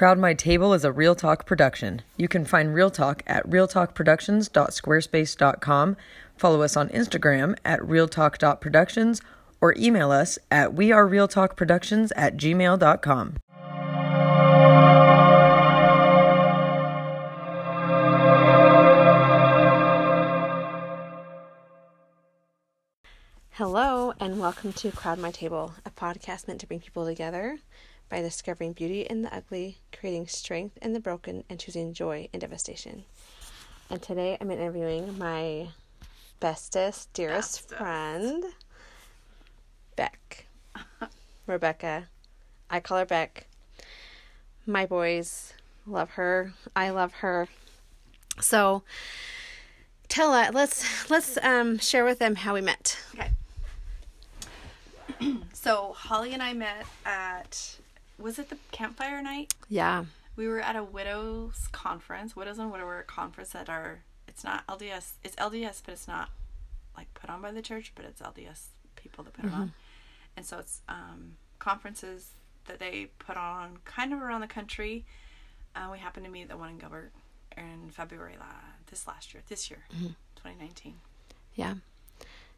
Crowd My Table is a Real Talk production. You can find Real Talk at realtalkproductions.squarespace.com, follow us on Instagram at realtalk.productions, or email us at wearerealtalkproductions at gmail.com. Hello, and welcome to Crowd My Table, a podcast meant to bring people together by discovering beauty in the ugly, creating strength in the broken, and choosing joy in devastation. And today I'm interviewing my bestest, dearest Bestest. friend, Bek. Rebecca. I call her Bek. My boys love her. I love her. So tell us, let's let's um share with them how we met. Okay. so Holli and I met at was it the campfire night? Yeah. We were at a widows conference, widows and widower conference at our. It's not LDS. It's LDS, but it's not like put on by the church, but it's LDS people that put it on. And so it's um, conferences that they put on kind of around the country. Uh, we happened to meet the one in Gilbert in February la- this last year, this year, 2019. Yeah.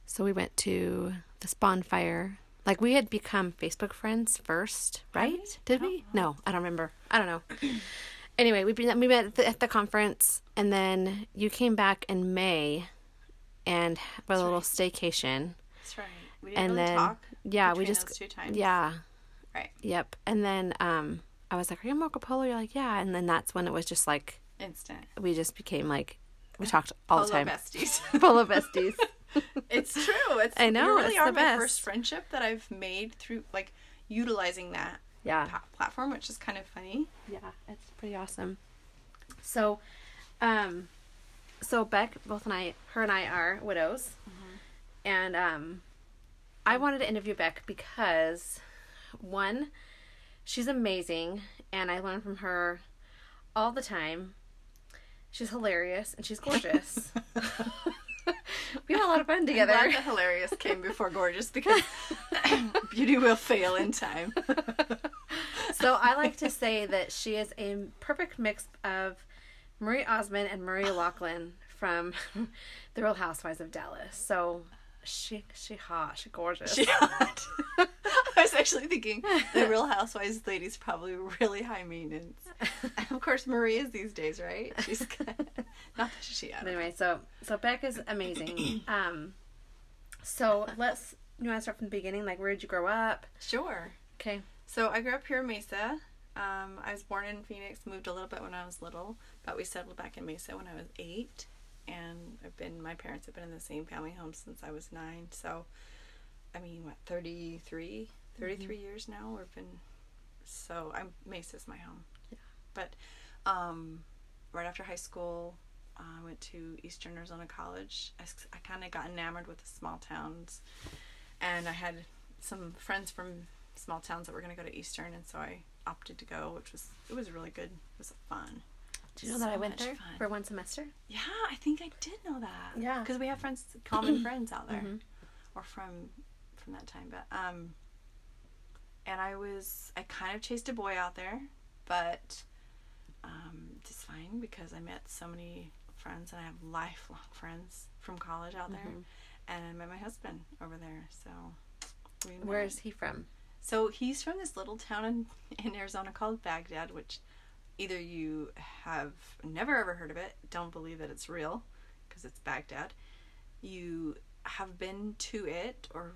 So we went to this bonfire. Like we had become Facebook friends first, right? Did we? No, I don't remember. I don't know. anyway, we we met at the, at the conference, and then you came back in May, and for a little staycation. That's right. We didn't And really then talk. yeah, we just two times. yeah, Right. yep. And then um, I was like, "Are you Marco Polo?" You're like, "Yeah." And then that's when it was just like Instant. we just became like we talked all Polo the time. besties. Polo besties. it's true. It's I know, You really it's are the my best. first friendship that I've made through like utilizing that yeah. pa- platform, which is kind of funny. Yeah, it's pretty awesome. So, um, so Bek, both and I, her and I are widows, and um, I wanted to interview Bek because one, she's amazing, and I learn from her all the time. She's hilarious and she's gorgeous. we had a lot of fun I'm together. glad that hilarious came before gorgeous because beauty will fail in time. so I like to say that she is a perfect mix of Marie Osmond and Marie Lachlan from The Real Housewives of Dallas. So she she hot, she gorgeous. She hot. I was actually thinking the Real Housewives lady's probably really high maintenance. And of course, Marie is these days, right? She's not that she. But anyway, so so Bek is amazing. um, so let's you want to start from the beginning? Like, where did you grow up? Sure. Okay. So I grew up here in Mesa. Um, I was born in Phoenix, moved a little bit when I was little, but we settled back in Mesa when I was eight. And I've been, my parents have been in the same family home since I was nine. So, I mean, what, 33, 33 years now? We've been, so I'm, Mesa's my home. Yeah. But um, right after high school, uh, I went to Eastern Arizona College. I, I kind of got enamored with the small towns. And I had some friends from small towns that were going to go to Eastern, and so I opted to go, which was it was really good. It was fun. Did you know that I went there fun. for one semester? Yeah, I think I did know that. Yeah. because we have friends, common friends out there, Mhm. or from from that time. But um, and I was I kind of chased a boy out there, but um, it's fine because I met so many friends and I have lifelong friends from college out there, Mhm. and I met my husband over there. So we. Where is he from? So he's from this little town in, in Arizona called Baghdad, which either you have never ever heard of it, don't believe that it's real, because it's Baghdad. You have been to it, or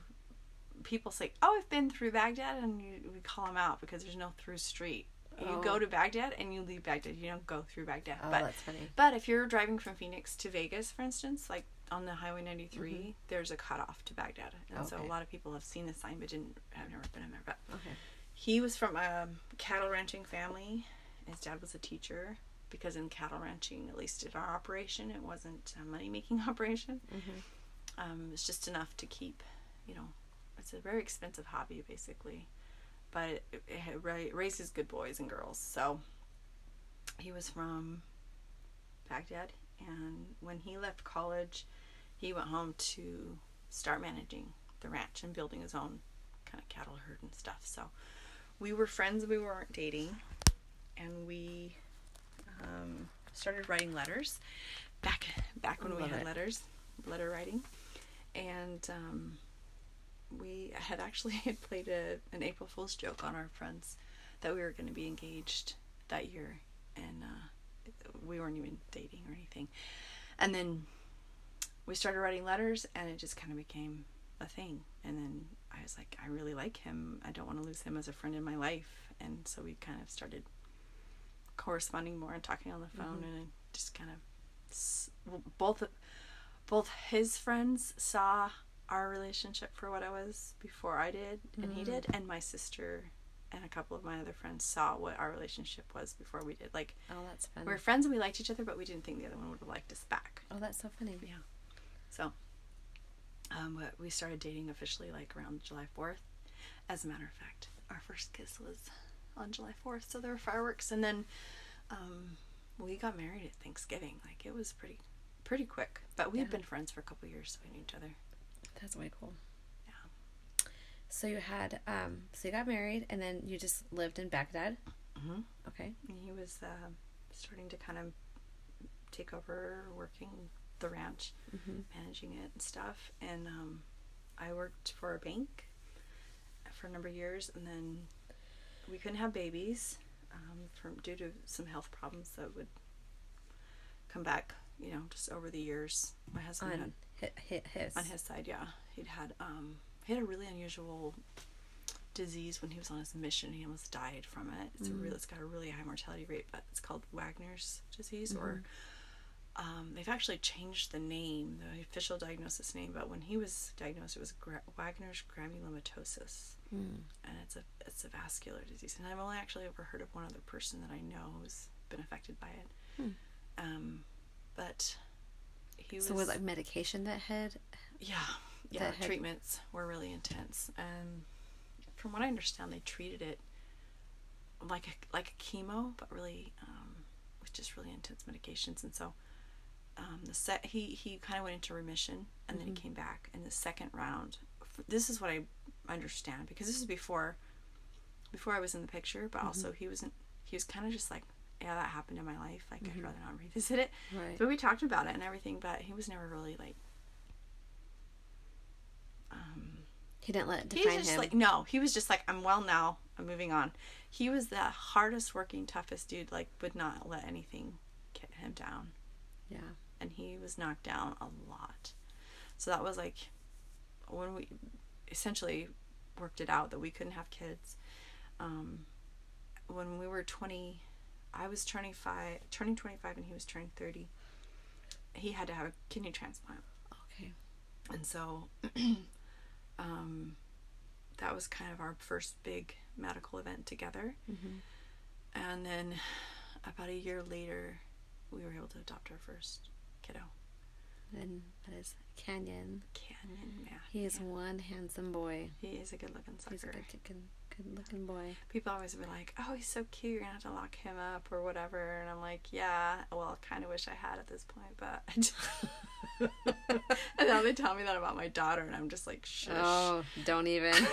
people say, "Oh, I've been through Baghdad," and you, we call them out because there's no through street. You Oh. go to Baghdad and you leave Baghdad. You don't go through Baghdad. Oh, but that's funny. but if you're driving from Phoenix to Vegas, for instance, like on the Highway 93, Mm-hmm. there's a cutoff to Baghdad. And so a lot of people have seen the sign but didn't have never been in there. But Okay. he was from a cattle ranching family. His dad was a teacher because in cattle ranching, at least in our operation, it wasn't a money making operation. Mm-hmm. Um, it's just enough to keep, you know, it's a very expensive hobby basically, but it, it, raises good boys and girls. So he was from Baghdad, and when he left college, he went home to start managing the ranch and building his own kind of cattle herd and stuff. So we were friends, we weren't dating. and we um, started writing letters back back when we had it. letters, letter writing, and um, we had actually had played a, an April Fool's joke on our friends that we were going to be engaged that year, and uh, we weren't even dating or anything. And then we started writing letters, and it just kind of became a thing. And then I was like, I really like him. I don't want to lose him as a friend in my life. And so we kind of started corresponding more and talking on the phone, and just kind of both both his friends saw our relationship for what it was before I did and he did, and my sister and a couple of my other friends saw what our relationship was before we did. Like Oh, that's fun. we were friends and we liked each other, but we didn't think the other one would have liked us back. oh, that's so funny. Yeah. So, um, but we started dating officially like around July 4th. As a matter of fact, our first kiss was on July 4th, so there were fireworks, and then um, we got married at Thanksgiving. Like it was pretty, pretty quick. But we had Yeah. been friends for a couple years, so we knew each other. That's way cool. Yeah. So you had, um, so you got married, and then you just lived in Baghdad. Mhm. Okay. And he was uh, starting to kind of take over working the ranch, Mhm. managing it and stuff. And um, I worked for a bank for a number of years, and then we couldn't have babies um, from due to some health problems that would come back. You know, just over the years, my husband had On hit, hit his. on his side, yeah, he'd had um, he had a really unusual disease when he was on his mission. He almost died from it. It's a real, it's got a really high mortality rate, but it's called Wegener's disease, or um, they've actually changed the name, the official diagnosis name. But when he was diagnosed, it was gra- Wegener's granulomatosis, Mm. and it's a it's a vascular disease. And I've only actually ever heard of one other person that I know who's been affected by it. Hmm. Um, but he was So was like medication that had. yeah, yeah. had- treatments were really intense, and from what I understand, they treated it like a, like a chemo, but really um, with just really intense medications. And so, um, the set he he kind of went into remission, and then he came back. And the second round, this is what I understand because this is before before I was in the picture, but also he wasn't. He was kind of just like, yeah, that happened in my life. Like I'd rather not revisit it. Right. But we talked about it and everything, but he was never really like. Um, He didn't let it he was just him. like no. He was just like I'm well now. I'm moving on. He was the hardest working, toughest dude. Like would not let anything get him down, yeah. and he was knocked down a lot. So that was like when we essentially worked it out that we couldn't have kids. Um, when we were 20, I was turning five, turning 25, and he was turning 30. He had to have a kidney transplant. Okay. And so um, that was kind of our first big medical event together. Mhm. And then about a year later, we were able to adopt our first kiddo. And that is Canyon. Canyon, yeah. He is yeah. one handsome boy. He is a good looking He's a sucker. good, good, good looking boy. People always be like, oh, he's so cute, you're gonna have to lock him up or whatever. And I'm like, yeah, well, I kind of wish I had at this point, but I just. and now they tell me that about my daughter, and I'm just like, shush. Oh, don't even.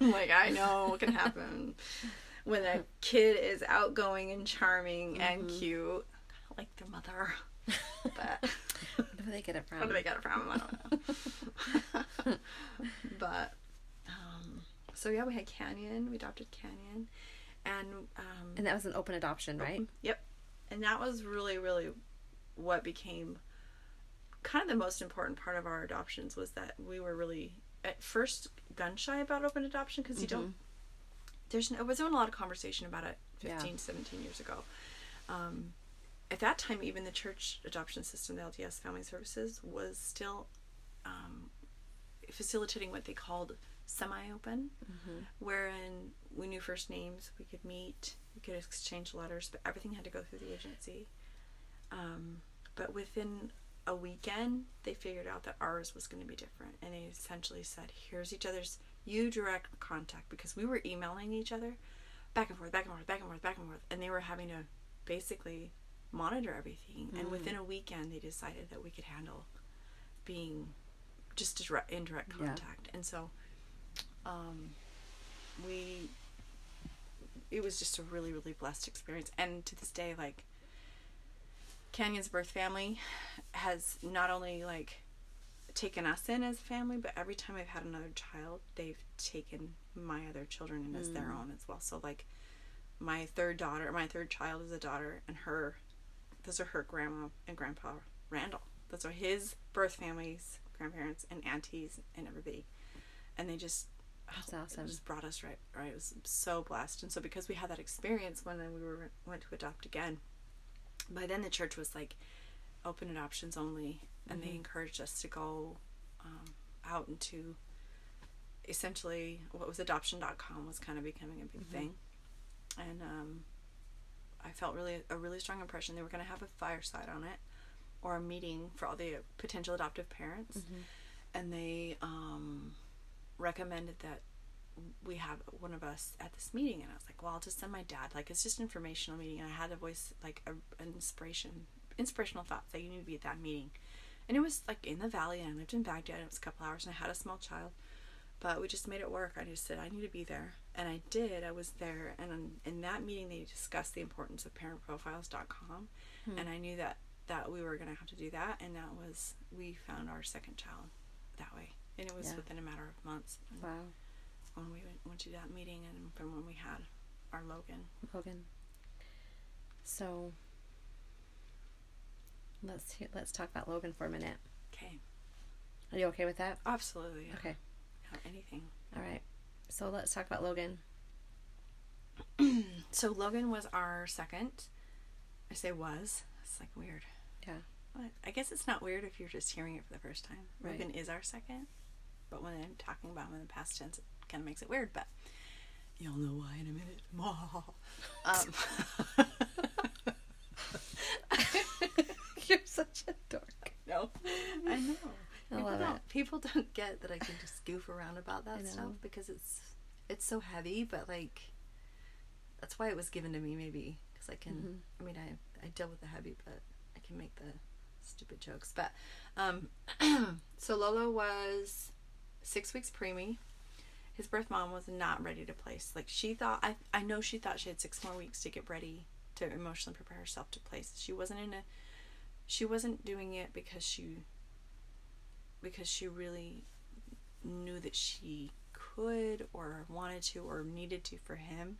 Like, I know what can happen when a kid is outgoing and charming and mm-hmm. cute, like their mother. But Where do they get it from? where do they get it from? I don't know. but so yeah, we had Canyon. We adopted Canyon, and um, and that was an open adoption, right? Yep. And that was really, really what became kind of the most important part of our adoptions was that we were really at first gun shy about open adoption because you don't there's no, there wasn't a lot of conversation about it Yeah. 15 17 years ago um, at that time even the church adoption system the lds family services was still um, facilitating what they called semi-open wherein we knew first names we could meet we could exchange letters but everything had to go through the agency. Um, but within a weekend they figured out that ours was going to be different and they essentially said here's each other's you direct contact because we were emailing each other back and forth back and forth back and forth back and forth and they were having to basically monitor everything. And within a weekend they decided that we could handle being just direct, indirect Yeah. contact. And so um, we it was just a really really blessed experience. And to this day like canyon's birth family has not only like taken us in as a family but every time i've had another child they've taken my other children in as their own as well. So like my third daughter my third child is a daughter and her those are her grandma and grandpa randall. Those are his birth families grandparents and aunties and everybody. And they just That's awesome. it just brought us right right it was so blessed. And so because we had that experience when we were went to adopt again by then the church was like open adoptions only and they encouraged us to go um, out into essentially what was adoption.com was kind of becoming a big thing. And um, i felt really a really strong impression they were going to have a fireside on it or a meeting for all the potential adoptive parents. And they um, recommended that we have one of us at this meeting and i was like well i'll just send my dad. Like it's just informational meeting and i had a voice like a, an inspiration inspirational thoughts that you need to be at that meeting. And it was like in the valley and i lived in baghdad and it was a couple hours and i had a small child but we just made it work. I just said i need to be there. And i did. I was there and in, in that meeting they discussed the importance of parentprofiles.com hmm. and i knew that that we were going to have to do that and that was we found our second child that way and it was Yeah. within a matter of months Wow. when we went, went to that meeting and from when we had our Logan. Logan. So let's let's talk about Logan for a minute. Okay. Are you okay with that? Absolutely. yeah. Okay. Yeah, anything. All right. So let's talk about Logan. So Logan was our second. I say was. It's like weird. Yeah. But I guess it's not weird if you're just hearing it for the first time. Right. Logan is our second. But when I'm talking about them in the past tense, it kind of makes it weird. But you'll know why in a minute. um, You're such a dork. no, I know. I people don't. People don't get that I can just goof around about that stuff because it's it's so heavy. But like, that's why it was given to me. Maybe because I can. Mm-hmm. I mean, I I deal with the heavy, but I can make the stupid jokes. But um, so Lolo was six weeks preemie. His birth mom was not ready to place. Like she thought. I I know she thought she had six more weeks to get ready to emotionally prepare herself to place. She wasn't in a. She wasn't doing it because she because she really knew that she could or wanted to or needed to for him.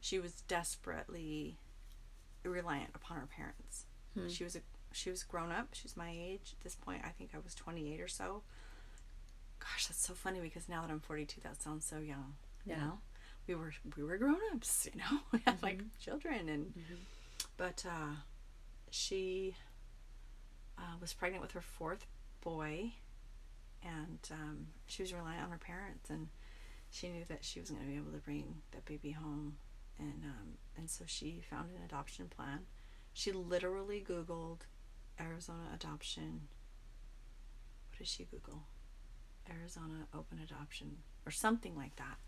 She was desperately reliant upon her parents. Hmm. She was a she was grown up. She's my age at this point. I think I was 28 or so. Gosh, that's so funny because now that I'm 42, that sounds so young. Yeah. You know, we were we were grown ups. You know, we had like children, and but uh, she uh, was pregnant with her fourth boy, and um, she was reliant on her parents, and she knew that she wasn't going to be able to bring that baby home, and um, and so she found an adoption plan. She literally Googled Arizona adoption. What did she Google? Arizona open adoption or something like that.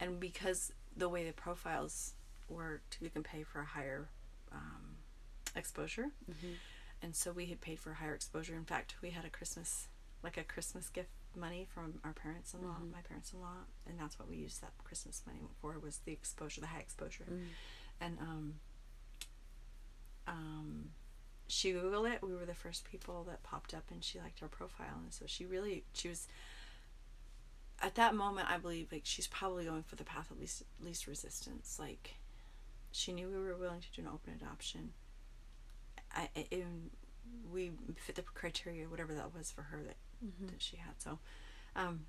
And because the way the profiles worked, you can pay for a higher um, exposure. And so we had paid for higher exposure. In fact, we had a Christmas, like a Christmas gift money from our parents-in-law, my parents-in-law, and that's what we used that Christmas money for was the exposure, the high exposure. And um, um, she googled it. We were the first people that popped up, and she liked our profile, and so she really she was. At that moment, I believe like she's probably going for the path of least least resistance. Like, she knew we were willing to do an open adoption. I, I and we fit the criteria, whatever that was for her that that she had. So, um,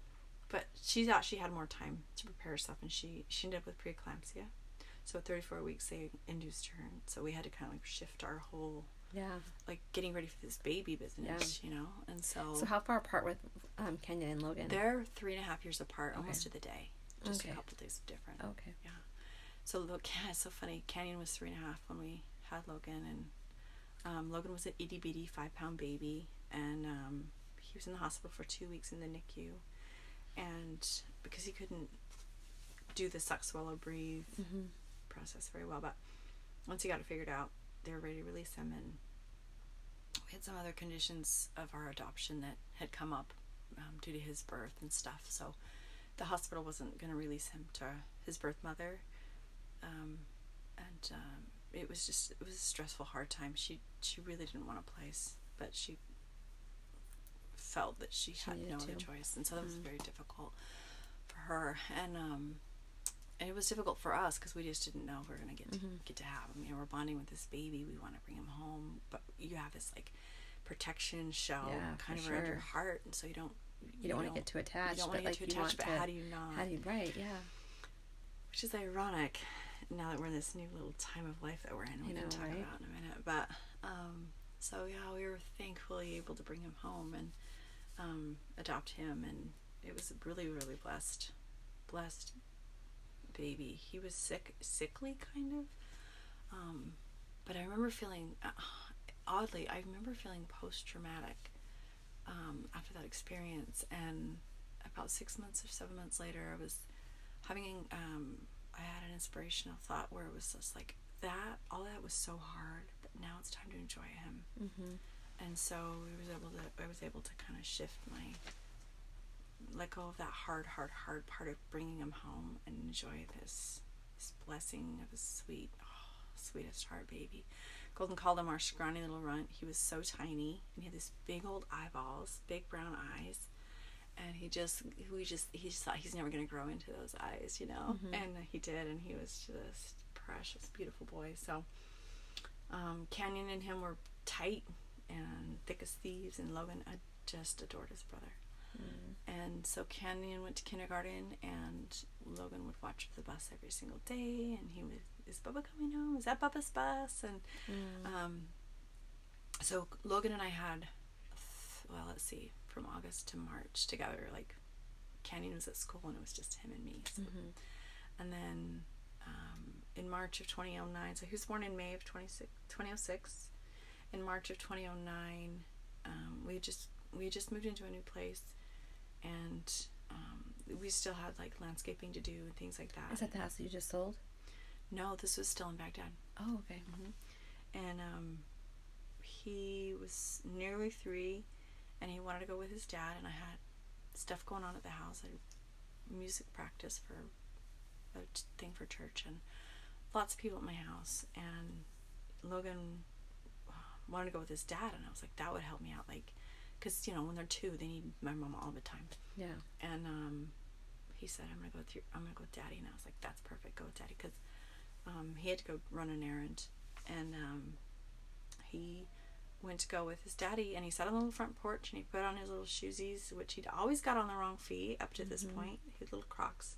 but she thought she had more time to prepare herself, and she she ended up with preeclampsia. So at 34 weeks, they induced her, and so we had to kind of like shift our whole Yeah. like getting ready for this baby business, you know. And so, So how far apart with um, Canyon and Logan? they're three and a half years apart, almost to the day, just Okay. a couple days different okay. Yeah. So look, yeah, it's so funny. Canyon was three and a half when we had Logan, and um, Logan was an itty bitty five pound baby, and um, he was in the hospital for two weeks in the NICU, and because he couldn't do the suck, swallow, breathe process very well, but once he got it figured out, they were ready to release him, and we had some other conditions of our adoption that had come up um, due to his birth and stuff. So the hospital wasn't going to release him to his birth mother, um, and um, it was just it was a stressful, hard time. She she really didn't want a place, but she felt that she, She had no other choice, and so that was Mhm. very difficult for her. And um, and it was difficult for us because we just didn't know if we were gonna get to, Mhm. get to have him. You know, we're bonding with this baby. We want to bring him home, but you have this like protection shell Yeah, kind of for around your heart, and so you don't You don't want to get too attached, you don't but want to like get too you want attached. But to. how do you not? how do you? Right. Yeah. Which is ironic now that we're in this new little time of life that we're in. We I can know, talk right? about in a minute. But um, so yeah, we were thankfully able to bring him home and um, adopt him, and it was really really blessed, blessed baby. He was sick, sickly kind of, um, but I remember feeling uh, oddly. I remember feeling post traumatic um, after that experience, and about six months or seven months later, I was having um, I had an inspirational thought where it was just like that. All that was so hard, but now it's time to enjoy him. Mm-hmm. And so I was able to I was able to kind of shift my let go of that hard, hard, hard part of bringing him home and enjoy this this blessing of a sweet, oh, sweetest heart baby. Golden called him our scrawny little runt. He was so tiny and he had this big old eyeballs, big brown eyes. And he just, we just, he just thought he's never going to grow into those eyes, you know? Mhm. And he did, and he was just precious, beautiful boy. So, um, Canyon and him were tight and thick as thieves, and Logan just adored his brother. And so Canyon went to kindergarten, and Logan would watch the bus every single day, and he would, is Bubba coming home? Is that Bubba's bus? And um, so Logan and I had, well, let's see, from August to March together. Like Canyon was at school, and it was just him and me. So Mm-hmm. and then um, in March of 2009, so he was born in May of 26, 2006. In March of 2009, um, we just we just moved into a new place, and um, we still had like landscaping to do and things like that. Is that the house that you just sold? No, this was still in Baghdad, Oh, okay. and um, he was nearly three, and he wanted to go with his dad, and I had stuff going on at the house. I had music practice for a t- thing for church, and lots of people at my house. And Logan uh, wanted to go with his dad, and I was like, that would help me out, like, because you know when they're two, they need my mom all the time. Yeah. And um, he said, "I'm gonna go with your, I'm gonna go with Daddy," and I was like, "That's perfect. Go with Daddy," because um, he had to go run an errand, and um, he went to go with his daddy, and he sat on the little front porch, and he put on his little shoesies, which he'd always got on the wrong feet up to this Mhm. point. His little Crocs.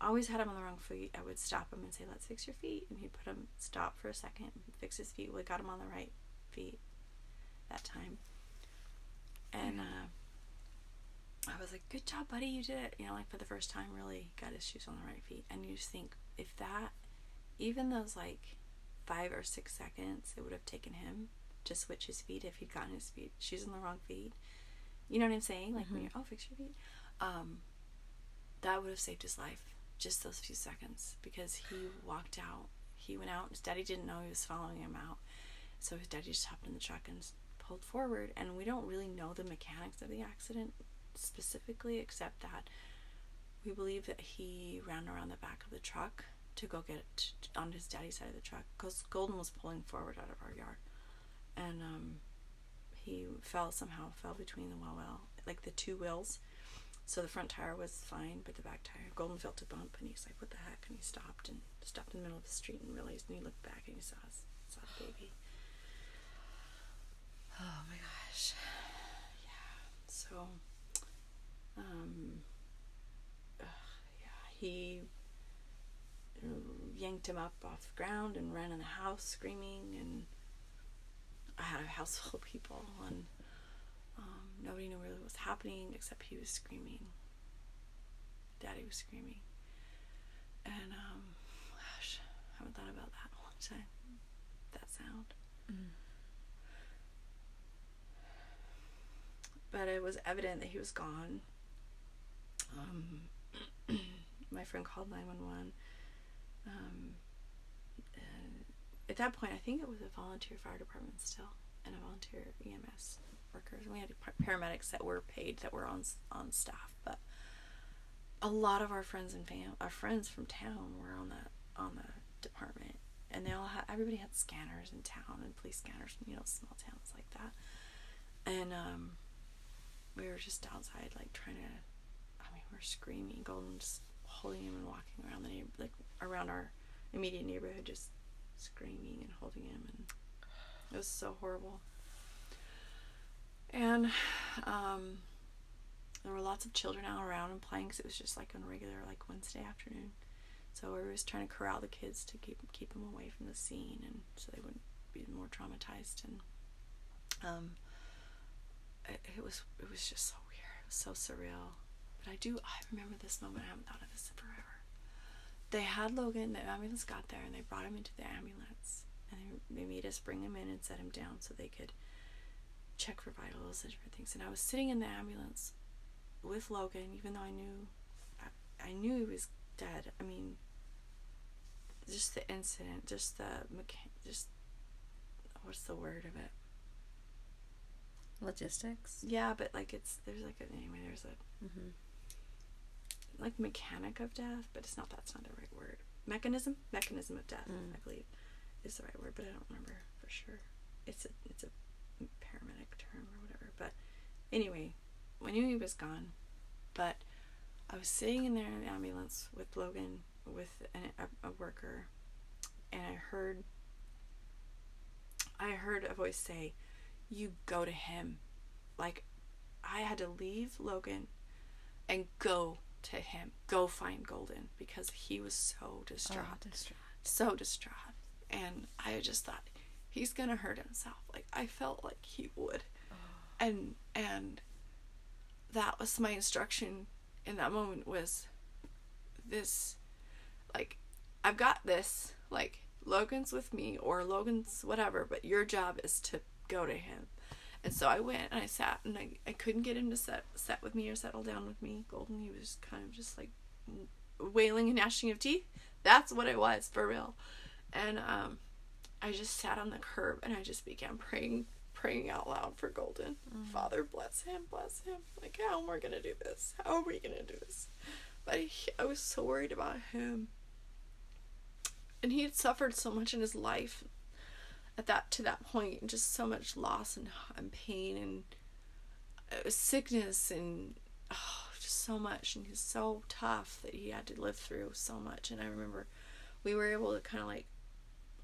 Always had him on the wrong feet. I would stop him and say, "Let's fix your feet," and he'd put him stop for a second, fix his feet. We got him on the right feet that time, and. Uh, I was like, good job, buddy, you did it. You know, like for the first time, really got his shoes on the right feet. And you just think, if that, even those like five or six seconds it would have taken him to switch his feet if he'd gotten his feet, shoes on the wrong feet. You know what I'm saying? Like when Mhm. you're, oh, fix your feet. Um, that would have saved his life, just those few seconds, because he walked out. He went out. His daddy didn't know he was following him out. So his daddy just hopped in the truck and forward. And we don't really know the mechanics of the accident specifically, except that we believe that he ran around the back of the truck to go get it on his daddy's side of the truck because Golden was pulling forward out of our yard, and um, he fell somehow fell between the wheel well like the two wheels. So the front tire was fine, but the back tire, Golden felt a bump, and he's like, "What the heck?" And he stopped and stopped in the middle of the street and realized, and he looked back and he saw his, saw the baby. Oh my gosh. Yeah. So, um, ugh, yeah, he uh, yanked him up off the ground and ran in the house screaming, and I had a house full of people, and um, nobody knew really what was happening except he was screaming. Daddy was screaming, and um, gosh, I haven't thought about that in a long time. That sound. But it was evident that he was gone. Um, my friend called 911. Um, at that point, I think it was a volunteer fire department still, and a volunteer EMS workers. We had paramedics that were paid that were on on staff, but a lot of our friends and fam, our friends from town were on that on the department, and they all had everybody had scanners in town and police scanners, you know, small towns like that. And um, we were just outside, like trying to. I mean, we were screaming, Golden just holding him and walking around the neighbor, like around our immediate neighborhood, just screaming and holding him, and it was so horrible. And um, there were lots of children out around and playing because it was just like on a regular like Wednesday afternoon. So we were just trying to corral the kids to keep keep them away from the scene, and so they wouldn't be more traumatized. And um, it, was it was just so weird. It was so surreal. But I do I remember this moment. I haven't thought of this in forever. They had Logan. The ambulance got there, and they brought him into the ambulance, and they, they made us bring him in and set him down so they could check for vitals and different things. And I was sitting in the ambulance with Logan, even though I knew I, I knew he was dead. I mean, just the incident, just the mecha- just what's the word of it? Logistics. Yeah, but like it's there's like a anyway there's a Mm-hmm. like mechanic of death, but it's not that's not the right word. Mechanism, mechanism of death, Mm. I believe, is the right word, but I don't remember for sure. It's a it's a paramedic term or whatever. But anyway, I knew he was gone, but I was sitting in there in the ambulance with Logan with an, a, a worker, and I heard I heard a voice say, "You go to him," like I had to leave Logan and go to him, go find Golden because he was so distraught, oh, so distraught, and I just thought he's gonna hurt himself. Like I felt like he would, oh. and and that was my instruction in that moment was this, like I've got this, like Logan's with me or Logan's whatever, but your job is to go to him. And so I went and I sat and I, I couldn't get him to set set with me or settle down with me. Golden, he was kind of just like wailing and gnashing of teeth. That's what it was for real. And um, I just sat on the curb and I just began praying, praying out loud for Golden. Father, bless him, bless him. Like, how am we gonna do this? How are we gonna do this? But I was so worried about him, and he had suffered so much in his life at that to that point, just so much loss and, and pain and uh, sickness and oh, just so much. And he's so tough that he had to live through so much. And I remember we were able to kind of like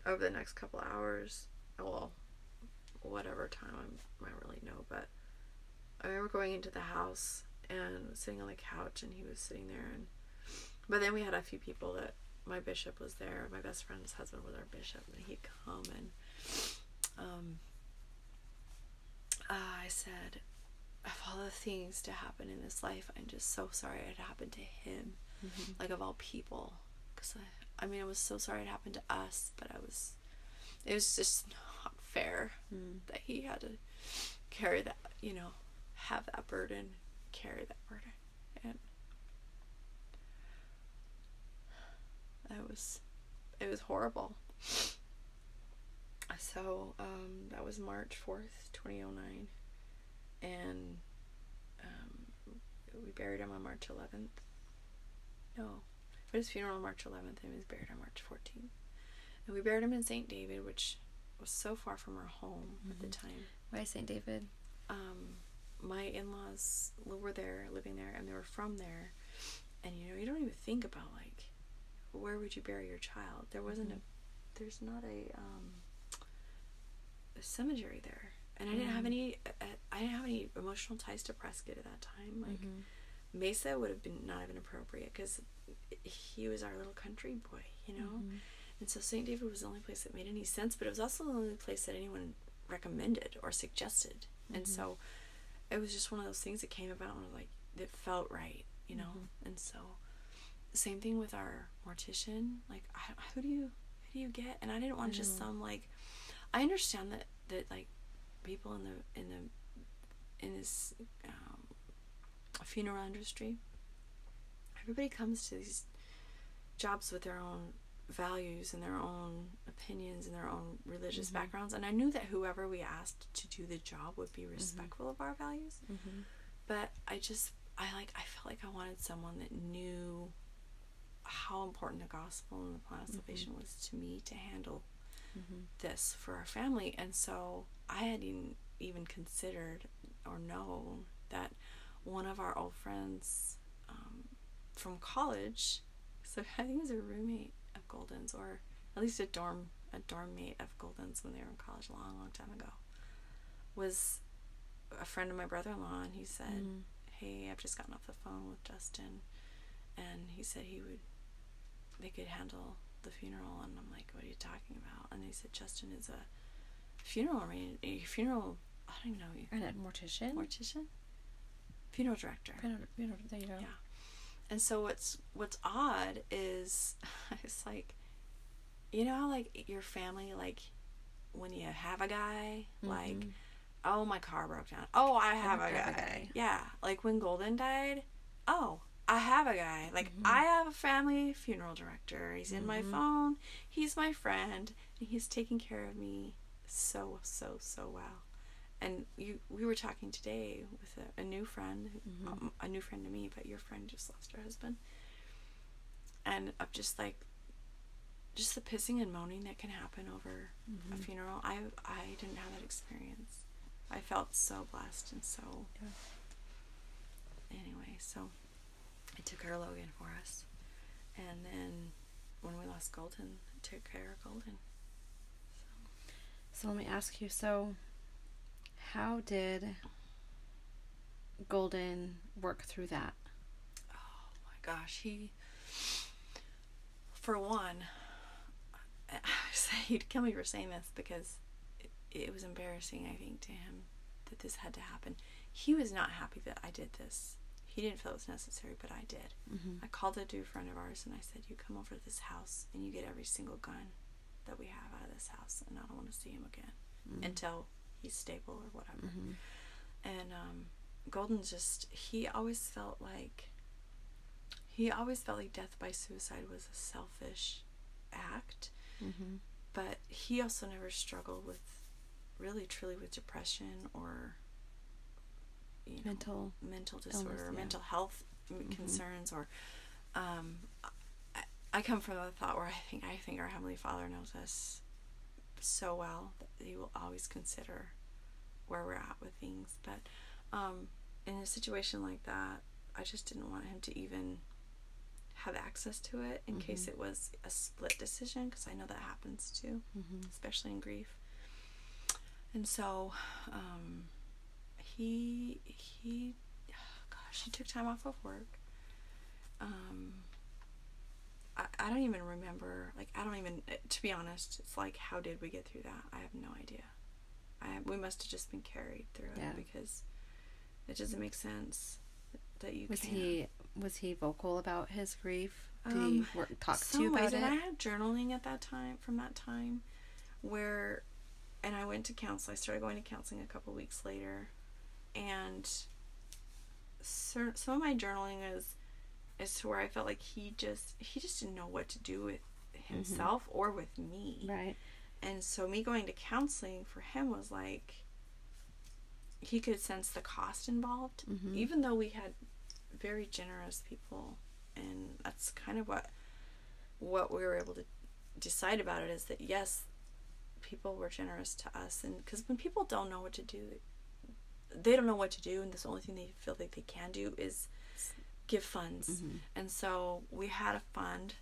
over the next couple hours, well, whatever time I'm, I don't really know, but I remember going into the house and sitting on the couch, and he was sitting there, and but then we had a few people that my bishop was there. My best friend's husband was our bishop, and he'd come and um, uh, I said, of all the things to happen in this life, I'm just so sorry it happened to him, like of all people, because I, I mean, I was so sorry it happened to us, but I was, it was just not fair that he had to carry that, you know, have that burden, carry that burden, and it was, it was horrible. So um, that was March fourth, twenty oh nine, and um, we buried him on March eleventh. No, but his funeral on March eleventh, and he was buried on March fourteenth. And we buried him in St. David, which was so far from our home at the time. Why St. David? Um, my in-laws were there, living there, and they were from there. And you know, you don't even think about like, where would you bury your child? There wasn't a, there's not a um, a cemetery there, and I didn't have mm. any. Uh, uh, I didn't have any emotional ties to Prescott at that time. Like mm-hmm. Mesa would have been not even appropriate because he was our little country boy, you know. Mm-hmm. And so St. David was the only place that made any sense, but it was also the only place that anyone recommended or suggested. And mm-hmm. so it was just one of those things that came about and was like it felt right, you know. And so same thing with our mortician. Like, I, who do you who do you get? And I didn't want just mm. some like. I understand that that like people in the in the in this um, funeral industry. Everybody comes to these jobs with their own values and their own opinions and their own religious mm-hmm. backgrounds, and I knew that whoever we asked to do the job would be mm-hmm. respectful of our values. Mm-hmm. But I just I like I felt like I wanted someone that knew how important the gospel and the plan of salvation was to me to handle this for our family. And so I hadn't even considered or known that one of our old friends um, from college, so I think he was a roommate of Golden's or at least a dorm a dorm mate of Golden's when they were in college a long, long time ago, was a friend of my brother-in-law, and he said, "Hey, I've just gotten off the phone with Justin, and he said he would, they could handle the funeral." And I'm like, "What are you talking about?" And they said, "Justin is a funeral a funeral. I don't even know, And a mortician. mortician, funeral director." Funeral- funeral- there you go. Yeah. And so what's what's odd is it's like you know how like your family like when you have a guy mm-hmm. like oh my car broke down oh I have, a, have guy. a guy. yeah like when Golden died oh I have a guy like mm-hmm. I have a family funeral director. He's in my mm-hmm. phone. He's my friend and he's taking care of me so so so well. And you we were talking today with a, a new friend mm-hmm. um, a new friend to me but your friend just lost her husband. And of just like just the pissing and moaning that can happen over a funeral. I i didn't have that experience. I felt so blessed and so anyway so i took care of logan for us and then when we lost golden i took care of golden So let me ask you. So, how did Golden work through that? Oh my gosh, he. For one, I say he'd kill me for saying this because it, it was embarrassing. I think to him that this had to happen. He was not happy that I did this. He didn't feel it was necessary, but I did. I called a dear friend of ours and I said, "You come over to this house and you get every single gun that we have out of this house, and I don't want to see him again until he's stable or whatever." And um, Golden just he always felt like he always felt like death by suicide was a selfish act, Mm-hmm. but he also never struggled with really truly with depression or you know, Mental mental disorder or yeah. mental health m concerns or um, I, I come from the thought where I think I think our heavenly Father knows us so well that He will always consider where we're at with things. But um, in a situation like that, I just didn't want him to even have access to it in case it was a split decision because I know that happens too, especially in grief. And so um, he he gosh he took time off of work. Um, I, I don't even remember like I don't even to be honest it's like how did we get through that I have no idea. I we must have just been carried through Yeah. it because it doesn't make sense that you was can't. he was he vocal about his grief? Did Um, he work, talk to you about ways, it? and I had journaling at that time from that time, where, and I went to counsel. I started going to counseling a couple weeks later, and some of my journaling is is to where I felt like he just he just didn't know what to do with himself or with me, right. and so me going to counseling for him was like he could sense the cost involved Mhm. even though we had very generous people and that's kind of what what we were able to decide about it is that yes people were generous to us and because when people don't know what to do they don't know what to do and the only thing they feel like they can do is give funds. And so we had a fund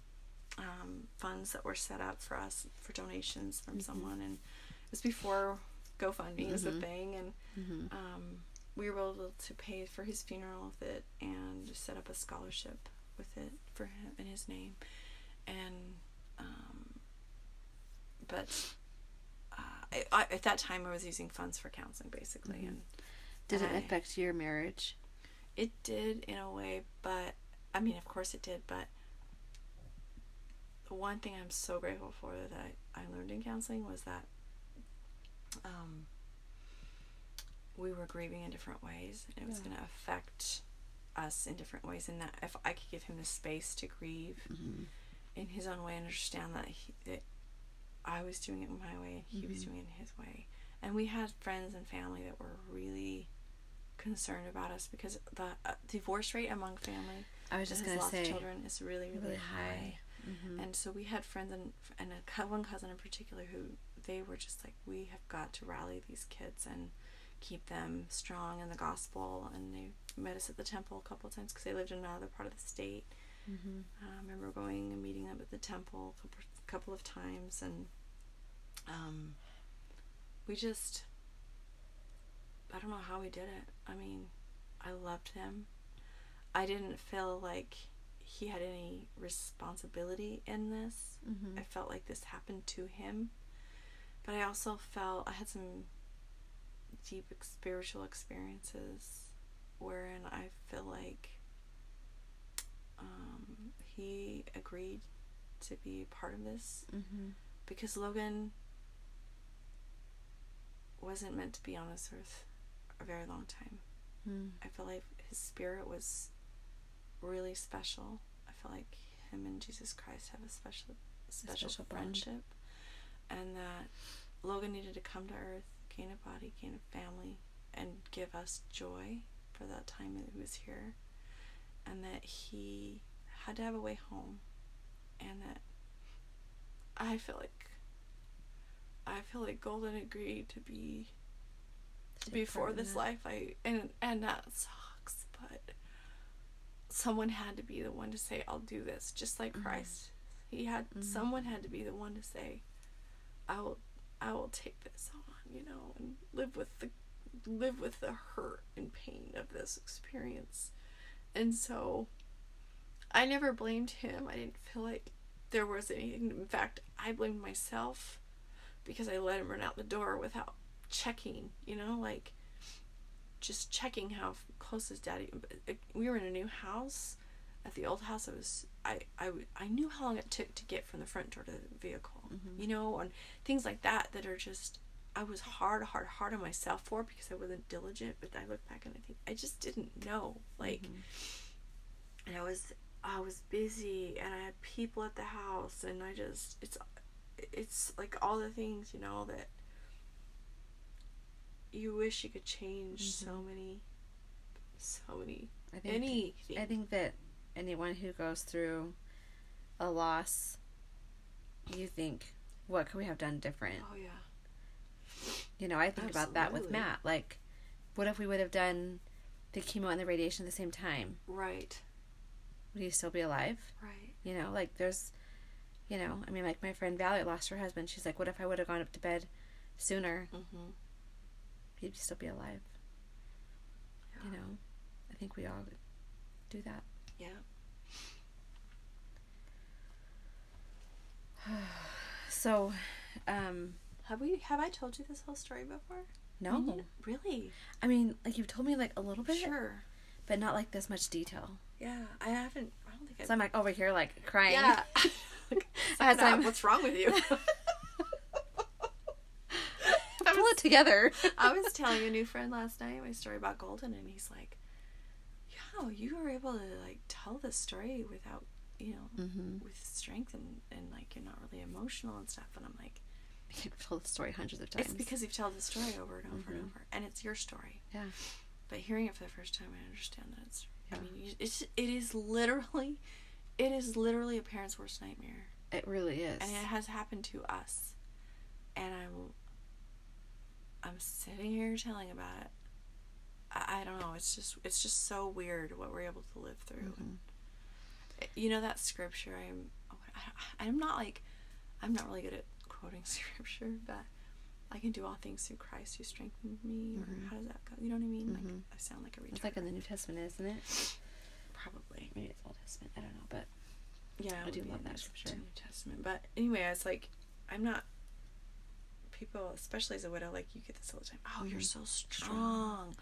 um, funds that were set up for us for donations from someone and it was before GoFundMe was a thing and um, we were able to pay for his funeral with it and set up a scholarship with it for him in his name. And um, but uh, I, I, at that time I was using funds for counseling basically and Did it I- affect your marriage? it did in a way, but I mean, of course it did, but the one thing I'm so grateful for that I, I learned in counseling was that um, we were grieving in different ways, and it was Yeah. going to affect us in different ways, and that if I could give him the space to grieve in his own way and understand that, he, that I was doing it my way and he was doing it his way. And we had friends and family that were really concerned about us because the uh, divorce rate among family I was just gonna say children is really really, really high. high. Mhm. And so we had friends and and a one cousin in particular who they were just like we have got to rally these kids and keep them strong in the gospel. And they met us at the temple a couple of times because they lived in another part of the state. Mhm. Uh, I remember going and meeting them at the temple a couple, couple of times, and um, we just, I don't know how we did it. I mean, I loved him. I didn't feel like he had any responsibility in this. Mhm. I felt like this happened to him, but I also felt I had some deep spiritual experiences wherein I feel like um, he agreed to be part of this Mhm. because Logan wasn't meant to be on this earth a very long time. Mm. I feel like his spirit was really special. I feel like him and Jesus Christ have a special special, special bond. friendship and that Logan needed to come to earth, gain a body, gain a family and give us joy for that time that he was here and that he had to have a way home and that I feel like I feel like Golden agreed to be before this life. I and and that sucks but someone had to be the one to say I'll do this just like Mhm. Christ. He had Mhm. someone had to be the one to say I will I will take this on you know and live with the live with the hurt and pain of this experience. And so I never blamed him. I didn't feel like there was anything. In fact I blamed myself because I let him run out the door without checking, you know, like just checking how close his daddy. We were in a new house. At the old house, I was I knew how long it took to get from the front door to the vehicle, Mhm. you know, and things like that that are just I was hard, hard, hard on myself for because I wasn't diligent. But I look back and I think I just didn't know, like, Mhm. and I was I was busy and I had people at the house and I just it's it's like all the things you know that you wish you could change mm-hmm. so many so many I think anything I think that anyone who goes through a loss, you think, what could we have done different? oh yeah You know, I think about that with Matt. Like, what if we would have done the chemo and the radiation at the same time? right Would he still be alive? right You know, like there's, you know, I mean, like my friend Valerie lost her husband. She's like, what if I would have gone up to bed sooner? mm-hmm. He'd still be alive. You know, I think we all do that. yeah So, um, have we have I told you this whole story before no, You know- really I mean, like you've told me like a little bit, sure but not like this much detail. yeah I haven't I don't think I've So I'm like over here like crying. yeah As I'm- what's wrong with you pull it together. I was telling a new friend last night my story about Golden, and he's like, "Yeah, you were able to like tell the story without, you know, mm-hmm. with strength and and like you're not really emotional and stuff." And I'm like, You've told the story hundreds of times. "It's because you've told the story over and over and Mhm. over, and it's your story." Yeah. But hearing it for the first time, I understand that it's. Yeah. I mean, it's it is literally, it is literally a parent's worst nightmare. it really is. and it has happened to us and i'm i'm sitting here telling about it I, I don't know it's just it's just so weird what we're able to live through Mhm. you know that scripture i'm I, i'm not like i'm not really good at quoting scripture but i can do all things through christ who strengthens me or Mhm. how does that go you know what i mean Mhm. like i sound like a retard It's like in the New Testament, isn't it? Probably Maybe it's Old Testament. I don't know, but Yeah, I do love that scripture. New Testament. But anyway, it's like I'm not. People, especially as a widow, like you get this all the time. Oh, you're Mhm. so strong.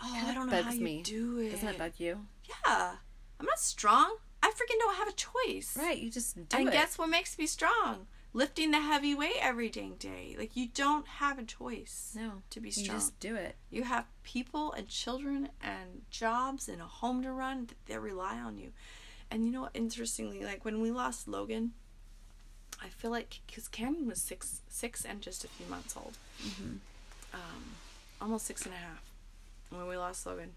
Oh, And I don't know how you me. do it. doesn't it bug you? Yeah, I'm not strong. I freaking don't have a choice. Right, you just do and it. guess what makes me strong? Lifting the heavy weight every dang day. Like you don't have a choice no, to be you strong. just do it. You have people and children and jobs and a home to run that they rely on you. And you know what? Interestingly, like when we lost Logan, I feel like because Canyon was six, six and just a few months old, Mm-hmm. um, almost six and a half when we lost Logan.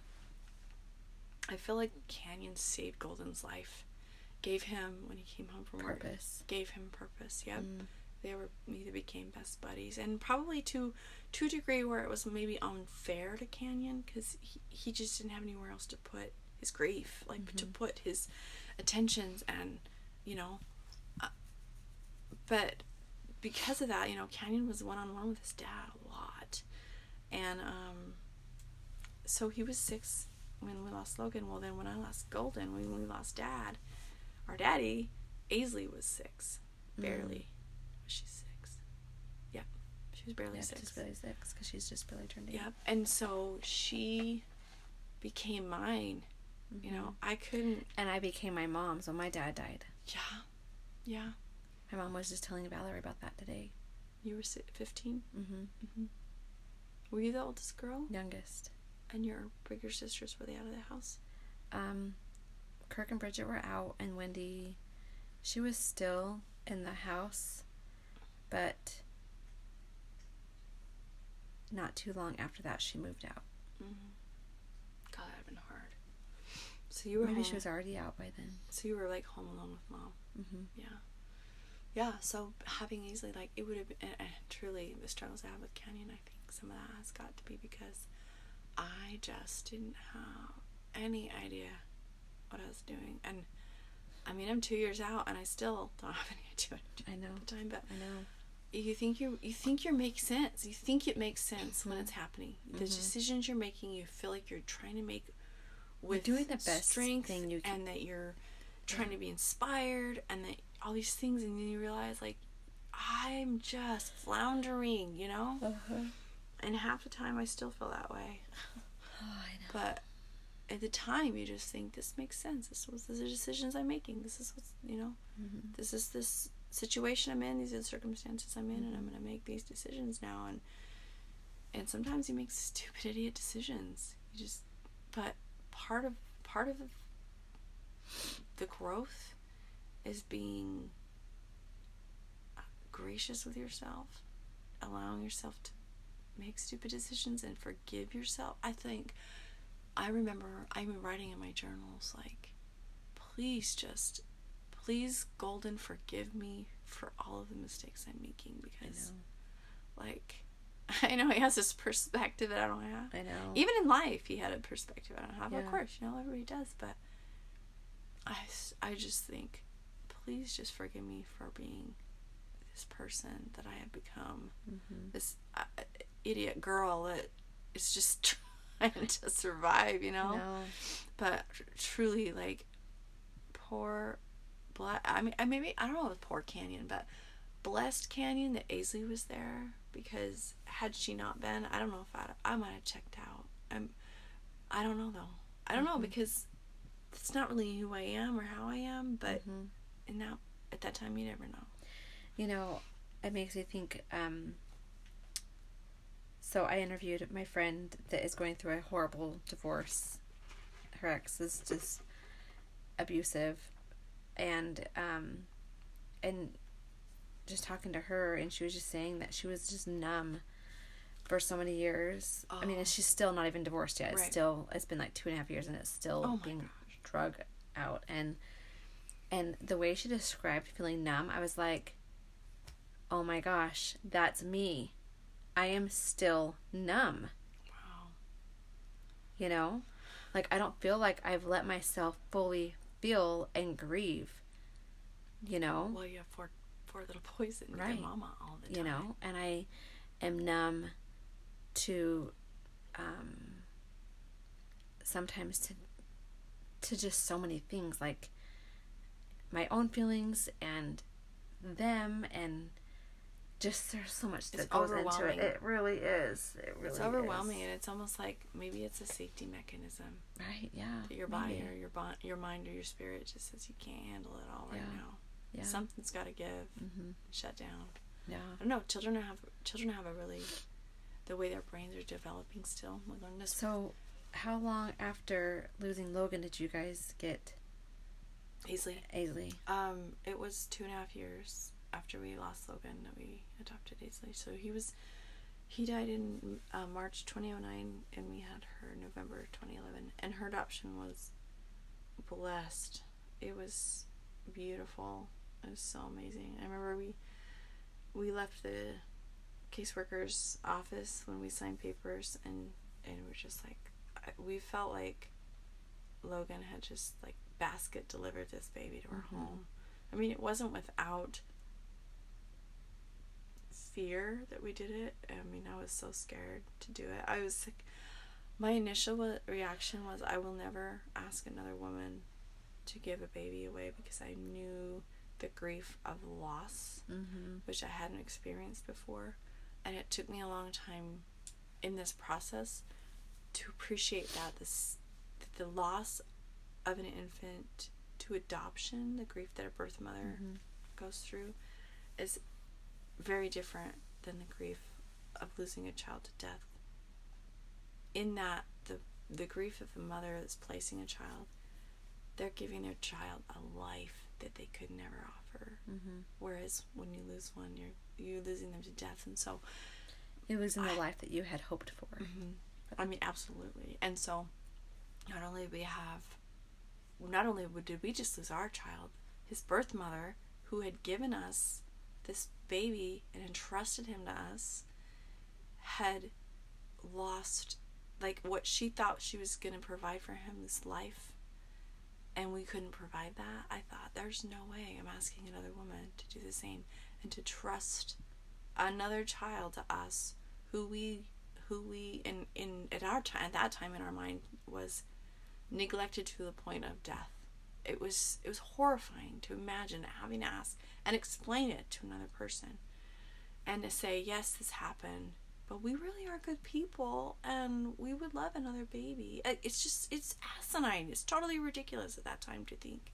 I feel like Canyon saved Golden's life, gave him when he came home from work, gave him purpose. Yep, Mm. they were they became best buddies, and probably to to a degree where it was maybe unfair to Canyon because he, he just didn't have anywhere else to put his grief, like to put his attentions and you know, uh, but because of that, you know, Canyon was one on one with his dad a lot, and um, so he was six when we lost Logan. Well, then when I lost Golden, when we lost Dad, our daddy, Aisley was six, barely. Was she six? Yeah, she was barely Yeah, six. just barely six because she's just barely turned eight. Yep, and so she became mine. You know, I couldn't. And I became my mom, so my dad died. Yeah, yeah. My mom was just telling Valerie about that today. You were si- fifteen. Mm-hmm. Were you the oldest girl? Youngest. And your bigger sisters were they out of the house? Um, Kirk and Bridget were out, and Wendy, she was still in the house, but not too long after that, she moved out. God, that'd been hard. So you were Maybe home. she was already out by then. So you were like home alone with mom. Mm-hmm. Yeah. Yeah, so having Aisley, like, it would have been, and truly, the struggles I had with Canyon, I think some of that has got to be because I just didn't have any idea what I was doing. And I mean, I'm two years out, and I still don't have any idea what I'm doing I know. at the time, but I know. you think you you think you make sense. You think it makes sense when it's happening. The decisions you're making, you feel like you're trying to make with doing the best strength thing you can- and that you're trying to be inspired and that all these things and then you realize like I'm just floundering, you know? Uh-huh. And half the time I still feel that way. Oh, I know. But at the time you just think this makes sense. This was the decisions I'm making. This is what's you know Mm-hmm. this is this situation I'm in, these are the circumstances I'm in and I'm gonna make these decisions now and and sometimes you make stupid idiot decisions. You just but part of part of the growth is being gracious with yourself, allowing yourself to make stupid decisions and forgive yourself. I think I remember I'm writing in my journals like please just please golden forgive me for all of the mistakes I'm making because know. like I know he has this perspective that I don't have. I know. Even in life, he had a perspective I don't have. Yeah. Of course, you know, everybody does. But I I just think, please just forgive me for being this person that I have become. Mhm. This uh, idiot girl that is just trying to survive, you know? No. But tr- truly, like, poor, ble- I mean, I maybe, I don't know with poor Canyon, but blessed Canyon that Aisley was there because had she not been, I don't know if I, I might have checked out. I'm, I don't know though. I don't know because it's not really who I am or how I am, but Mhm. and now at that time you never know. You know, it makes me think. Um, so I interviewed my friend that is going through a horrible divorce. Her ex is just abusive, and um, and just talking to her, and she was just saying that she was just numb for so many years. I mean, Oh. and she's still not even divorced yet. It's Right. still it's been like two and a half years, and it's still Oh being gosh. drug out and and the way she described feeling numb, I was like, "Oh my gosh, that's me. I am still numb." Wow. You know? Like I don't feel like I've let myself fully feel and grieve. You know? Well, you have four four little boys and Right. mama all the time. you know and i am numb to um sometimes to to just so many things like my own feelings and them and just there's so much that goes into it it really is it really It's overwhelming, is. and it's almost like maybe it's a safety mechanism right yeah your body maybe. or your bon- your mind or your spirit just says you can't handle it all right Yeah. now. yeah Something's got to give, mm-hmm. shut down. yeah I don't know. Children have children have a really the way their brains are developing still. We learn this. so how long after losing logan did you guys get Easily. Aisley? Um, it was two and a half years after we lost Logan that we adopted Aisley. So he was He died in uh, March 2009, and we had her November 2011. And her adoption was blessed. It was beautiful. It was so amazing. I remember we we left the caseworker's office when we signed papers, and and we're just like, we felt like Logan had just like basket delivered this baby to our home. I mean, it wasn't without fear that we did it. I mean, I was so scared to do it. I was like, my initial reaction was, I will never ask another woman to give a baby away because I knew the grief of loss, Mm-hmm. which I hadn't experienced before. And it took me a long time in this process to appreciate that this that the loss of an infant to adoption, the grief that a birth mother goes through, is very different than the grief of losing a child to death. In that the the grief of the mother that's placing a child, they're giving their child a life that they could never offer. Mm-hmm. Whereas when you lose one, you're you're losing them to death, and so It was in the life that you had hoped for. I mean, absolutely. And so, not only we have, not only did we just lose our child, his birth mother, who had given us this baby and entrusted him to us, had lost, like, what she thought she was going to provide for him this life. And we couldn't provide that. I thought, there's no way I'm asking another woman to do the same and to trust another child to us who we who we in in at our time at that time in our mind was neglected to the point of death it was it was horrifying to imagine having to ask and explain it to another person and to say yes this happened but we really are good people and we would love another baby. It's just it's asinine. It's totally ridiculous at that time to think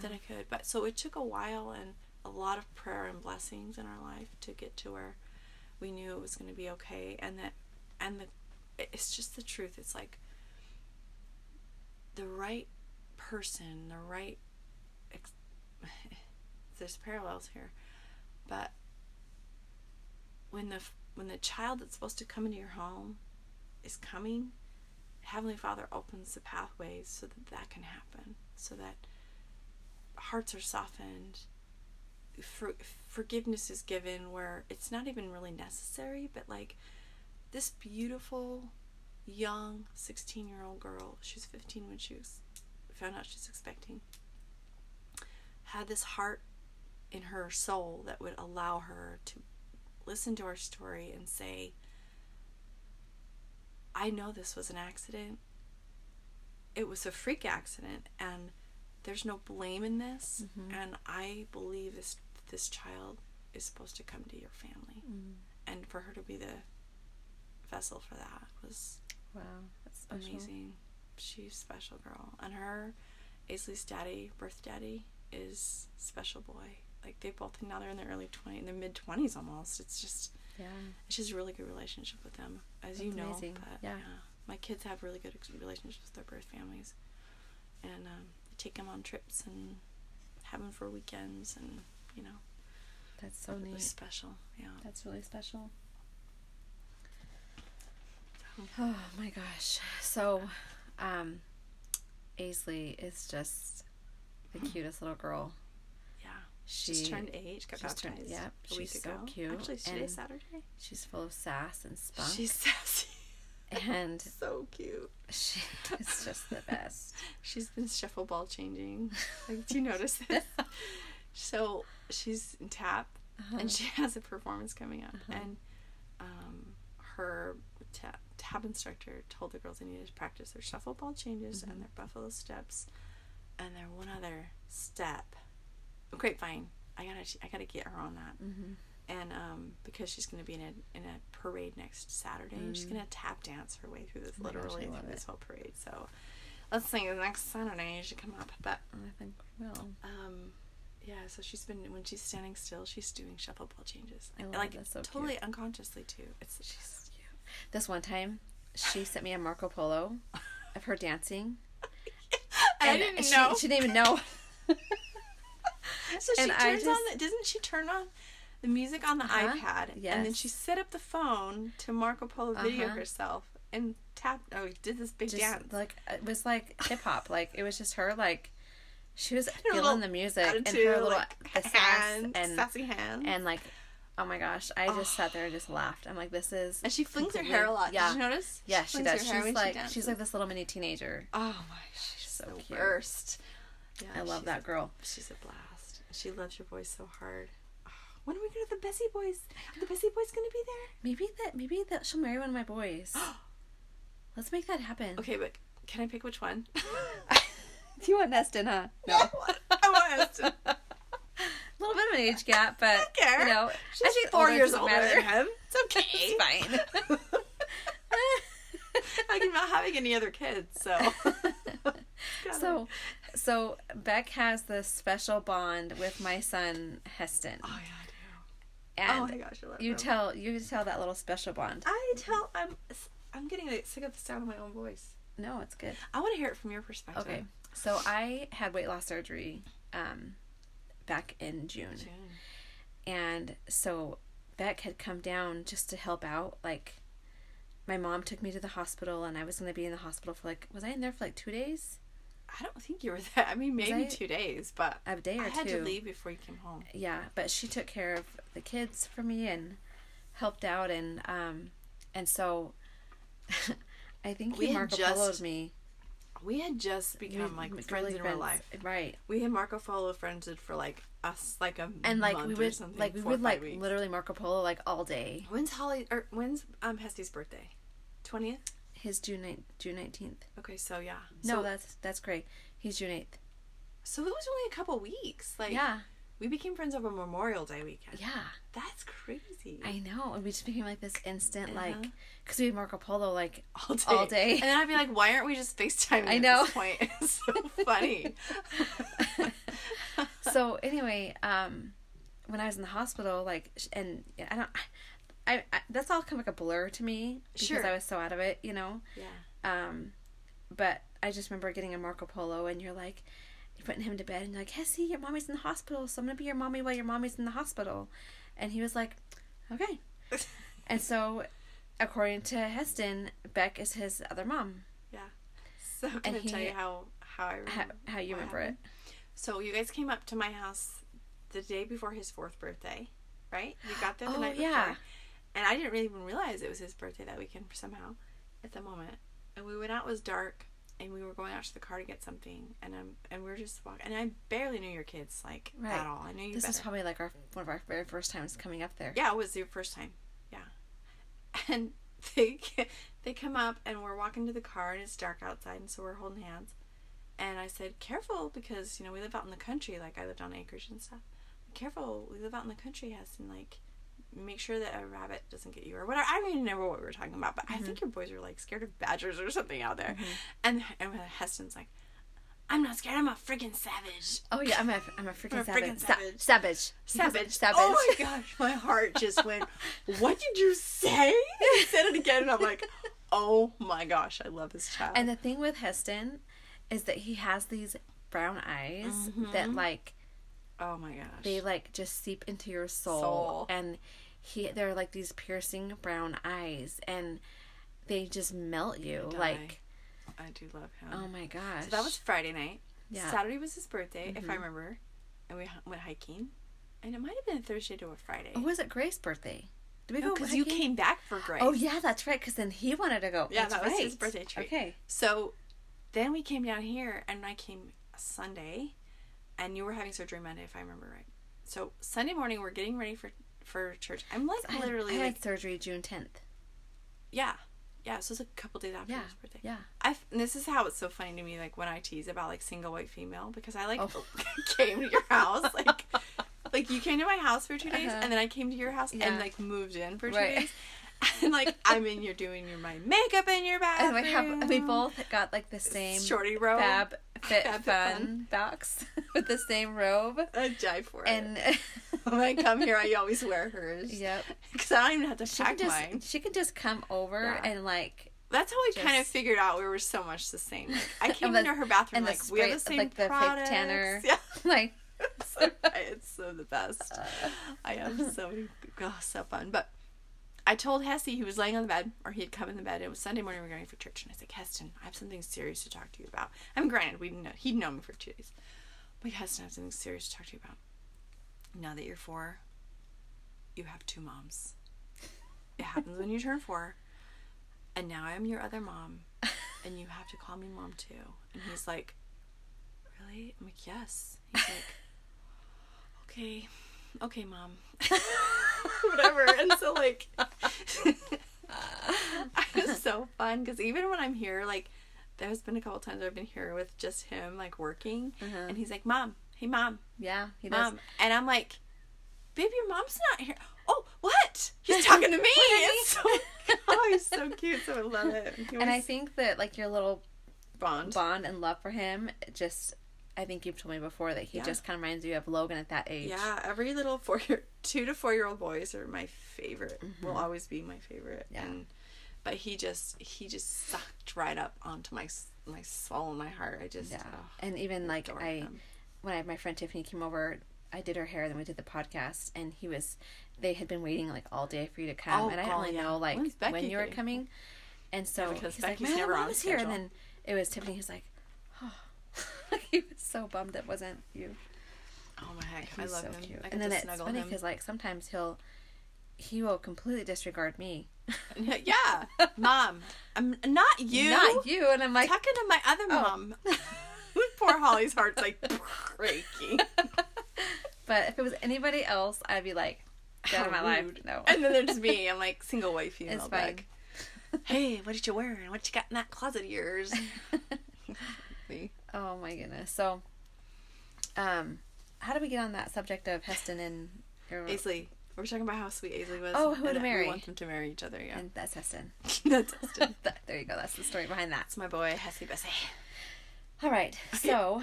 that i could but so it took a while and a lot of prayer and blessings in our life to get to where we knew it was going to be okay and that and the it's just the truth. It's like the right person the right ex- there's parallels here but when the when the child that's supposed to come into your home is coming heavenly father opens the pathways so that that can happen so that hearts are softened for, forgiveness is given where it's not even really necessary, but like this beautiful young 16 year old girl, she was 15 when she was found out she's expecting, had this heart in her soul that would allow her to listen to our story and say, I know this was an accident. It was a freak accident, and there's no blame in this. Mm-hmm. And I believe this this child is supposed to come to your family, mm. and for her to be the vessel for that was Wow, that's special. amazing. She's a special girl, and her Aisley's daddy, birth daddy, is special boy. Like they both now they're in their early twenty, in their mid twenties almost. It's just Yeah. it's just a really good relationship with them, as you know. amazing. But Yeah. my kids have really good relationships with their birth families, and um, take them on trips and have them for weekends, and you know, That's so was neat. special. Yeah. That's really special. Oh my gosh. So, um, Aisley is just the cutest little girl. She She's turned eight. She Got she's turned- yeah, a week she's so ago. cute, Actually, today's and- Saturday. She's full of sass and spunk. She's sassy. and so cute. she is just the best. She's been shuffle ball changing. Like, do you notice this? so she's in tap, uh-huh. and she has a performance coming up, uh-huh. and um, her tap, tap instructor told the girls they needed to practice their shuffle ball changes and mm-hmm. their buffalo steps, and their one other step. Grapevine. I gotta, I gotta get her on that. Mm-hmm. And um, because she's going to be in a in a parade next Saturday, and she's going to tap dance her way through this, Mm. Oh gosh, literally I through this it. whole parade. So let's think next Saturday you should come up. But I think we will. um, yeah, so she's been when she's standing still, she's doing shuffle ball changes, I love like it. So totally unconsciously too. It's She's cute. This one time, she sent me a Marco Polo of her dancing. I and didn't she, know. She didn't even know. so she turns just- on. The, doesn't she turn on the music on the Uh-huh. iPad, and then she set up the phone to Marco Polo video Uh-huh. herself and tapped. Oh, did this big just dance. like it was like hip hop. like it was just her like she was feeling the music and her little like, hand, and sassy hand. and like oh my gosh, I just sat there and just laughed. I'm like, this is And she flings her hair a lot. Yeah, Did you notice? yeah, she does. She's she like dances. she's like this little mini teenager. Oh my gosh, she's so so, cute. burst. Yeah, I love that a- girl. She's a blast. She loves your voice so hard. Oh, When are we going to the Bessie Boys? Are the Bessie Boys going to be there? Maybe that maybe that she'll marry one of my boys. Let's make that happen. Okay, but can I pick which one? Do you want Heston, huh? No. I want us to. A little bit of an age gap, but don't care. you know, She's actually, four older years older matter. than him. It's okay. It's fine. I'm not having any other kids, so. So, so Bek has this special bond with my son Heston, Oh yeah, I do. and oh my gosh, I love you him. tell you tell that little special bond. I tell. I'm. I'm getting sick of the sound of my own voice. No, it's good. I want to hear it from your perspective. Okay, so I had weight loss surgery, um, back in June, June. and so Bek had come down just to help out. Like, my mom took me to the hospital, and I was going to be in the hospital for like was I in there for like two days? I don't think you were there. I mean, maybe I- two days, but A day or I had two. to leave before you came home. yeah but she took care of the kids for me and helped out and um and so i think We he marco just poloed me We had just become like really friends in real life. right We had Marco Polo friended for like us, like a and like month we would like we would like weeks. literally marco polo like all day When's Holli or when's um Hesty's birthday? Twentieth. His june 9th june 19th Okay, so yeah. no So, that's that's great he's june 8th so it was only a couple weeks. Like yeah we became friends over Memorial Day weekend. yeah That's crazy. i know and we just became like this instant like Uh-huh. because we had marco polo like all day. all day. And then I'd be like, why aren't we just FaceTiming I at know. this point? It's so funny. so anyway, um, when I was in the hospital, like, and I don't, I, I that's all kind of like a blur to me because Sure. I was so out of it, you know. yeah. Um, but I just remember getting a Marco Polo, and you're like, you're putting him to bed, and you're like, Hessie, your mommy's in the hospital, so I'm gonna be your mommy while your mommy's in the hospital, and he was like, okay. And so, according to Heston, Bek is his other mom. Yeah. So I tell you how how I remember, How, how you remember happened? it? So you guys came up to my house the day before his fourth birthday, right? We got there the Oh, night yeah. And I didn't really even realize it was his birthday that weekend somehow, at the moment. And we went out. It was dark, and we were going out to the car to get something, and um, and we were just walking. And I barely knew your kids like Right. at all. I knew you This better. is probably like our one of our very first times coming up there. Yeah, it was your first time. Yeah. And they they come up and we're walking to the car and it's dark outside and so we're holding hands. And I said, "Careful because, you know, we live out in the country like I lived on acreage and stuff. Careful, we live out in the country, Hess, and like make sure that a rabbit doesn't get you or whatever. I don't even remember what we were talking about, but I think mm-hmm. your boys are like scared of badgers or something out there. Mm-hmm. And and Heston's like, "I'm not scared. I'm a freaking savage." Oh yeah, I'm a I'm a freaking savage. savage. savage. He calls it Savage. Savage. Oh my gosh, my heart just went, What did you say? He said it again, and I'm like, Oh my gosh, I love this child. And the thing with Heston is that he has these brown eyes that mm-hmm. like oh my gosh. they like just seep into your soul, Soul. and he they're like these piercing brown eyes and they just melt you Die. like I do love him. oh my gosh so that was Friday night. Yeah. Mm-hmm. Saturday was his birthday, if I remember. And we went hiking. And it might have been Thursday to a Friday. oh was it Grace's birthday did we go because you came back for Grace. oh yeah that's right because then he wanted to go Yeah, That's that was his birthday treat. okay So then we came down here, and I came Sunday, and you were having surgery Monday, if I remember right. So Sunday morning, we're getting ready for for church. I'm like I had, literally I like, had surgery June 10th yeah, yeah. So it's a couple days after yeah his birthday. yeah I this is how it's so funny to me, like when I tease about like single white female, because I like Oh. came to your house, like like you came to my house for two days, Uh-huh. and then I came to your house Yeah. and like moved in for two Right. days. And like I'm in, you're doing your my makeup in your bathroom. and we have we both got like the same shorty robe. Fab Fit Fun, Fun. box with the same robe. I die for it. And when I come here, I always wear hers. yep, Because I don't even have to she pack just mine. she can just come over Yeah. and like That's how we kind of figured out we were so much the same. Like, I came the- into her bathroom and like we have the same like the fake tanner. Yeah. like so, it's so the best. I have so many, so fun. But I told Hesse he was laying on the bed, or he had come in the bed. It was Sunday morning. We were going for church, and I said, Heston, I have something serious to talk to you about. I mean, granted, we know he'd known me for two days, but Heston, I have something serious to talk to you about. Now that you're four, you have two moms. It happens when you turn four, and now I'm your other mom, and you have to call me mom too. And he's like, Really? I'm like, Yes. He's like, Okay, okay, mom. Whatever. And so, like, it's so fun because even when I'm here, like, there's been a couple times I've been here with just him, like, working, Uh-huh. and he's like, Mom, hey, mom, Yeah, he does. mom. And I'm like, Babe, your mom's not here. Oh, what? He's talking to me. It's so, oh, he's so cute. So I love it. And I think that like your little bond. bond and love for him, just I think you've told me before that he Yeah. just kind of reminds you of Logan at that age. Yeah, every little four year, two to four year old boys are my favorite. Will always be my favorite. Mm-hmm. Yeah. And, but he just he just sucked right up onto my my soul and my heart. I just Yeah. oh, And even like I when I my friend Tiffany came over, I did her hair, then we did the podcast, and he was they had been waiting like all day for you to come, Oh, and I didn't really yeah. know like when you were coming, and so because he's like, Becky's "Man, never on was here," and then it was Tiffany. He's like, "Oh," he was so bummed it wasn't you. oh my heck, I He's love so him. cute. I And then it's funny because like sometimes he'll he will completely disregard me, yeah, mom, I'm not you. not you, and I'm like, talking to my other Oh. mom. Poor Holli's heart's like breaking. but if it was anybody else, I'd be like, get out of my life. No, And then there's me. I'm like single female. It's Bek. Hey, what did you wear? And what you got in that closet of yours? Oh my goodness. So, um, how did we get on that subject of Heston and Aisley. We We're talking about how sweet Aisley was. Oh, who to marry. We want them to marry each other. Yeah, and that's Heston. that's. That- there you go. That's the story behind that. It's my boy, Hesse Bessie. All right. So,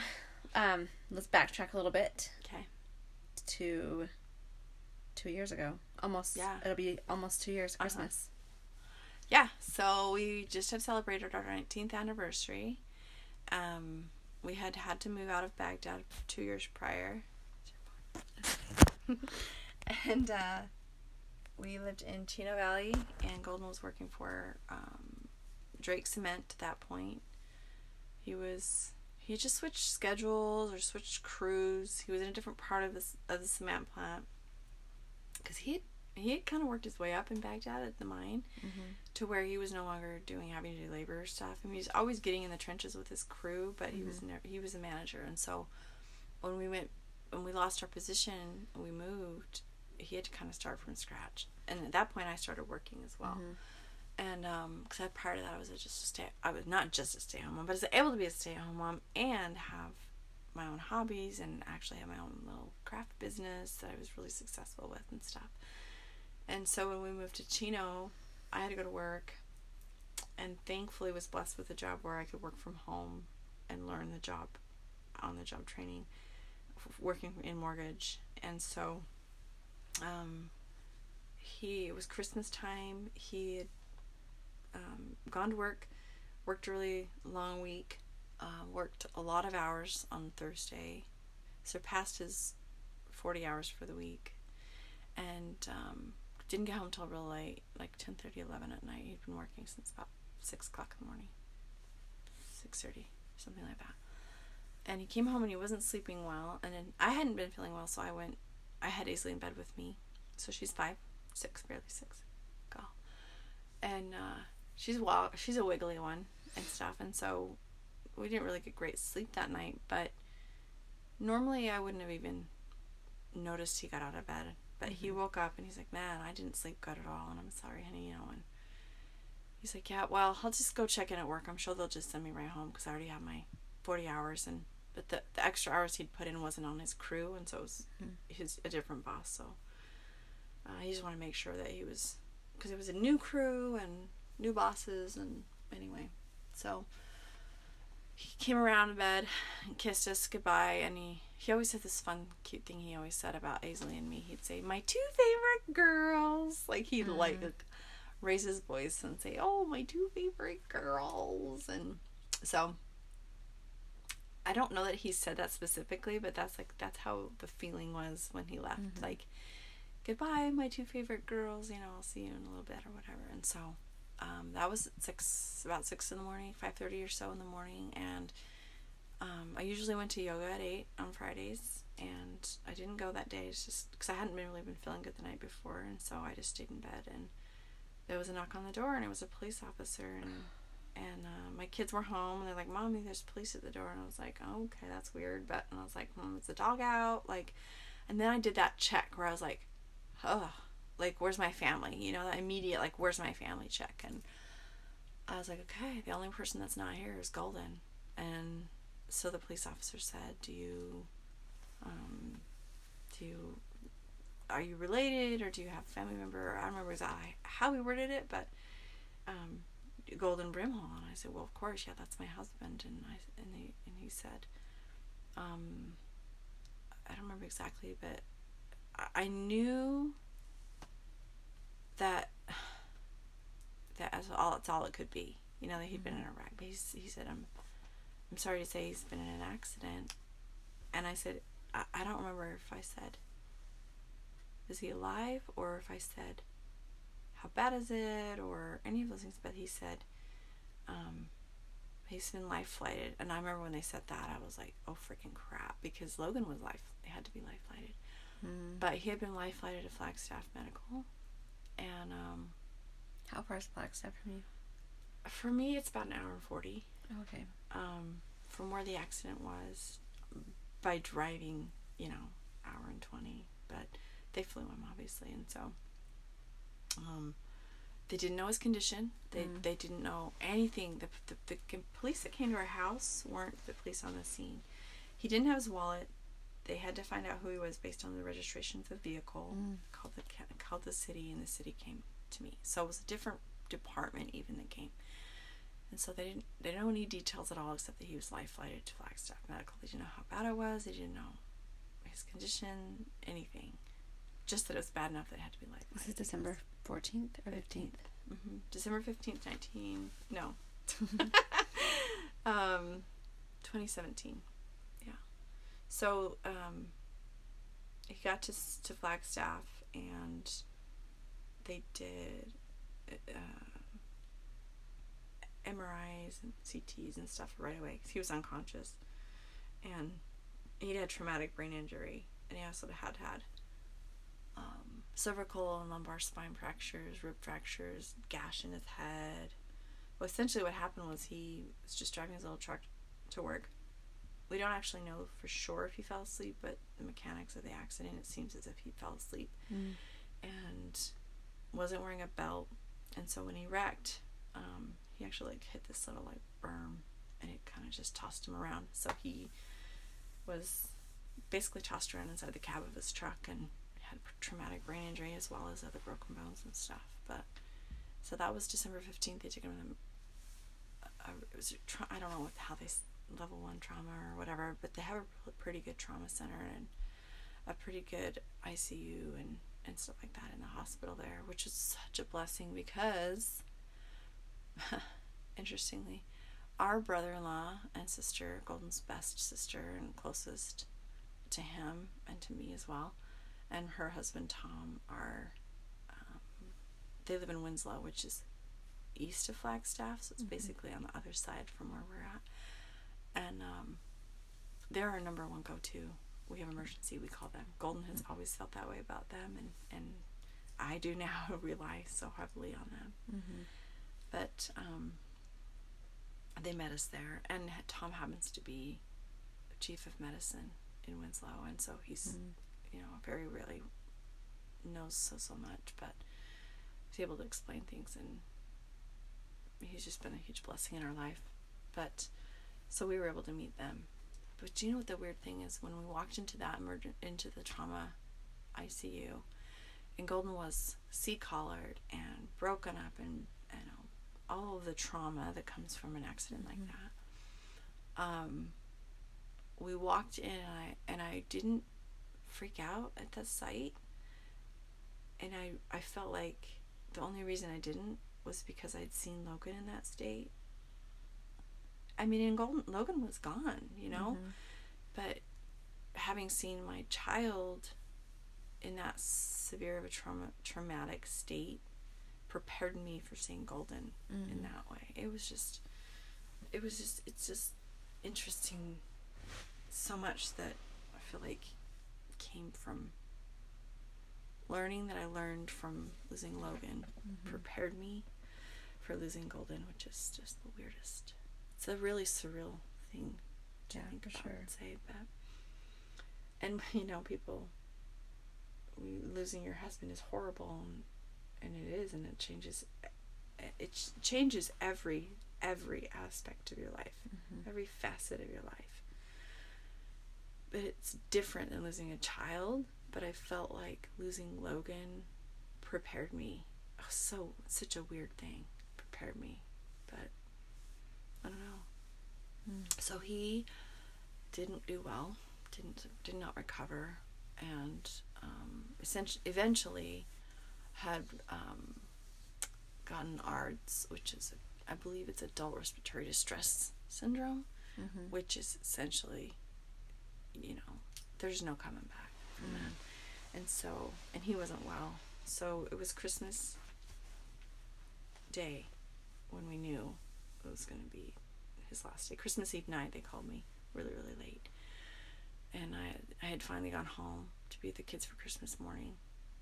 um, let's backtrack a little bit Okay. to two years ago. Almost. Yeah. It'll be almost two years. Uh-huh. Christmas. Yeah, so we just have celebrated our 19th anniversary. Um, we had had to move out of Bagdad two years prior. and uh, we lived in Chino Valley, and Golden was working for um, Drake Cement at that point. He was he just switched schedules or switched crews. He was in a different part of this of the cement plant because he had, he had kind of worked his way up in Bagdad at the mine mm-hmm. to where he was no longer doing having to do labor stuff. I mean, he was always getting in the trenches with his crew, but he was mm-hmm. never, he was a manager, and so when we went when we lost our position we moved, he had to kind of start from scratch. And at that point, I started working as well. Mm-hmm. And um, because prior to that, I was just a stay. I was not just a stay-at-home mom, but I was able to be a stay-at-home mom and have my own hobbies and actually have my own little craft business that I was really successful with and stuff. And so when we moved to Chino, I had to go to work, and thankfully was blessed with a job where I could work from home and learn the job, on the job training, working in mortgage. And so, um, he it was Christmas time. He had um, gone to work, worked a really long week, uh, worked a lot of hours on Thursday, surpassed his forty hours for the week, and um, didn't get home till real late, like 10, 11 at night. He'd been working since about six o'clock in the morning, six thirty, something like that. And he came home and he wasn't sleeping well, and then I hadn't been feeling well, so I went. I had Aisley in bed with me, so she's five, six, barely six, girl, and uh, she's wild. She's a wiggly one and stuff, and so we didn't really get great sleep that night. But normally I wouldn't have even noticed he got out of bed. But he woke up and he's like, "Man, I didn't sleep good at all," and I'm sorry, honey, you know. And he's like, "Yeah, well, I'll just go check in at work. I'm sure they'll just send me right home because I already have my 40 hours and." But the, the extra hours he'd put in wasn't on his crew, and so it was his a different boss. So uh, he just wanted to make sure that he was because it was a new crew and new bosses, and anyway, so he came around in bed and kissed us goodbye, and he he always had this fun, cute thing he always said about Aisley and me. He'd say, "My two favorite girls," like he'd like raise his voice and say, "Oh, my two favorite girls," and so I don't know that he said that specifically, but that's like that's how the feeling was when he left. Mm-hmm. Like, goodbye, my two favorite girls. You know, I'll see you in a little bit or whatever. And so, um, that was six about six in the morning, five thirty or so in the morning, and um, I usually went to yoga at eight on Fridays, and I didn't go that day. It's just because I hadn't been really been feeling good the night before, and so I just stayed in bed. And there was a knock on the door, and it was a police officer, and and uh, my kids were home, and they're like, "Mommy, there's police at the door," and I was like, oh, "Okay, that's weird," but and I was like, "Hmm, is the dog out?" Like, and then I did that check where I was like, "Oh, like where's my family?" You know, that immediate like, "Where's my family?" check, and I was like, "Okay, the only person that's not here is Golden," and so the police officer said, "Do you, um, do you, are you related, or do you have a family member?" I don't remember exactly how we worded it, but um, Golden Brimhall, and I said, "Well, of course, yeah, that's my husband." And I and he and he said, um, I don't remember exactly, but I, I knew that that that's all it's all it could be. You know that he had been in a wreck. But he said, "I'm I'm sorry to say he's been in an accident," and I said, I, I don't remember if I said, "Is he alive?" or if I said how bad is it? or any of those things. But he said um, he's been life flighted and i remember when they said that i was like oh freaking crap. Because logan was life they had to be life flighted but he had been life flighted to flagstaff medical. And um, How far is Flagstaff from you? for me it's about an hour and 40 Okay. um, from where the accident was by driving you know hour and 20 but they flew him obviously and so um, they didn't know his condition. They, they didn't know anything. The, the, the police that came to our house weren't the police on the scene. He didn't have his wallet. They had to find out who he was based on the registration of the vehicle called the called the city and the city came to me. So it was a different department even that came and so they didn't they don't know any details at all except that he was life flighted to Flagstaff Medical. They didn't know how bad it was, they didn't know his condition, anything. Just that it was bad enough that it had to be life This is flighted. December 14th or 15th. hmm December fifteenth, nineteen no. um twenty seventeen. Yeah. So um he got to to Flagstaff and they did uh, MRIs and CTs and stuff right away 'cause he was unconscious, and he'd had traumatic brain injury, and he also had had um, cervical and lumbar spine fractures, rib fractures, gash in his head. Well, essentially, what happened was he was just driving his little truck to work. We don't actually know for sure if he fell asleep, but the mechanics of the accident, it seems as if he fell asleep and wasn't wearing a belt. And so when he wrecked, um, he actually like hit this little like berm, and it kind of just tossed him around. So he was basically tossed around inside the cab of his truck and had traumatic brain injury as well as other broken bones and stuff. But so that was December fifteenth. They took him to the, uh, it was tra- I don't know what how they level one trauma or whatever, but they have a pretty good trauma center and a pretty good ICU and and stuff like that in the hospital there, which is such a blessing because, interestingly, our brother in law and sister, Golden's best sister and closest to him and to me as well, and her husband Tom are, um, they live in Winslow, which is east of Flagstaff, so it's basically on the other side from where we're at. And um, they're our number one go to. We have emergency, we call them. Golden has always felt that way about them, and, and I do now rely so heavily on them. But um, they met us there, and Tom happens to be chief of medicine in Winslow, and so he's, you know, very rarely knows so so much, but he's able to explain things, and he's just been a huge blessing in our life. But so we were able to meet them. But do you know what the weird thing is? When we walked into that emergent into the trauma ICU, and Golden was C-collared and broken up, and all of the trauma that comes from an accident like that. Um, we walked in, and I and I didn't freak out at the sight, and I I felt like the only reason I didn't was because I'd seen Logan in that state. I mean, and Golden Logan was gone, you know, but having seen my child in that severe of a trauma traumatic state prepared me for seeing Golden in mm. that way. It was just, it was just, it's just interesting so much that I feel like came from learning that I learned from losing Logan mm-hmm. prepared me for losing Golden, which is just the weirdest. It's a really surreal thing to Yeah, think for about sure. and say that. And you know, people losing your husband is horrible, and, and it is, and it changes. It changes every every aspect of your life, every facet of your life. But it's different than losing a child. But I felt like losing Logan prepared me. Oh, so such a weird thing prepared me, but I don't know. So he didn't do well, didn't did not recover, and um, essentially eventually had um, gotten ARDS, which is I believe it's adult respiratory distress syndrome, which is essentially, you know, there's no coming back from that. And so, and he wasn't well. So it was Christmas Day when we knew it was going to be his last day. Christmas Eve night, they called me really, really late. And I, I had finally gone home to be with the kids for Christmas morning.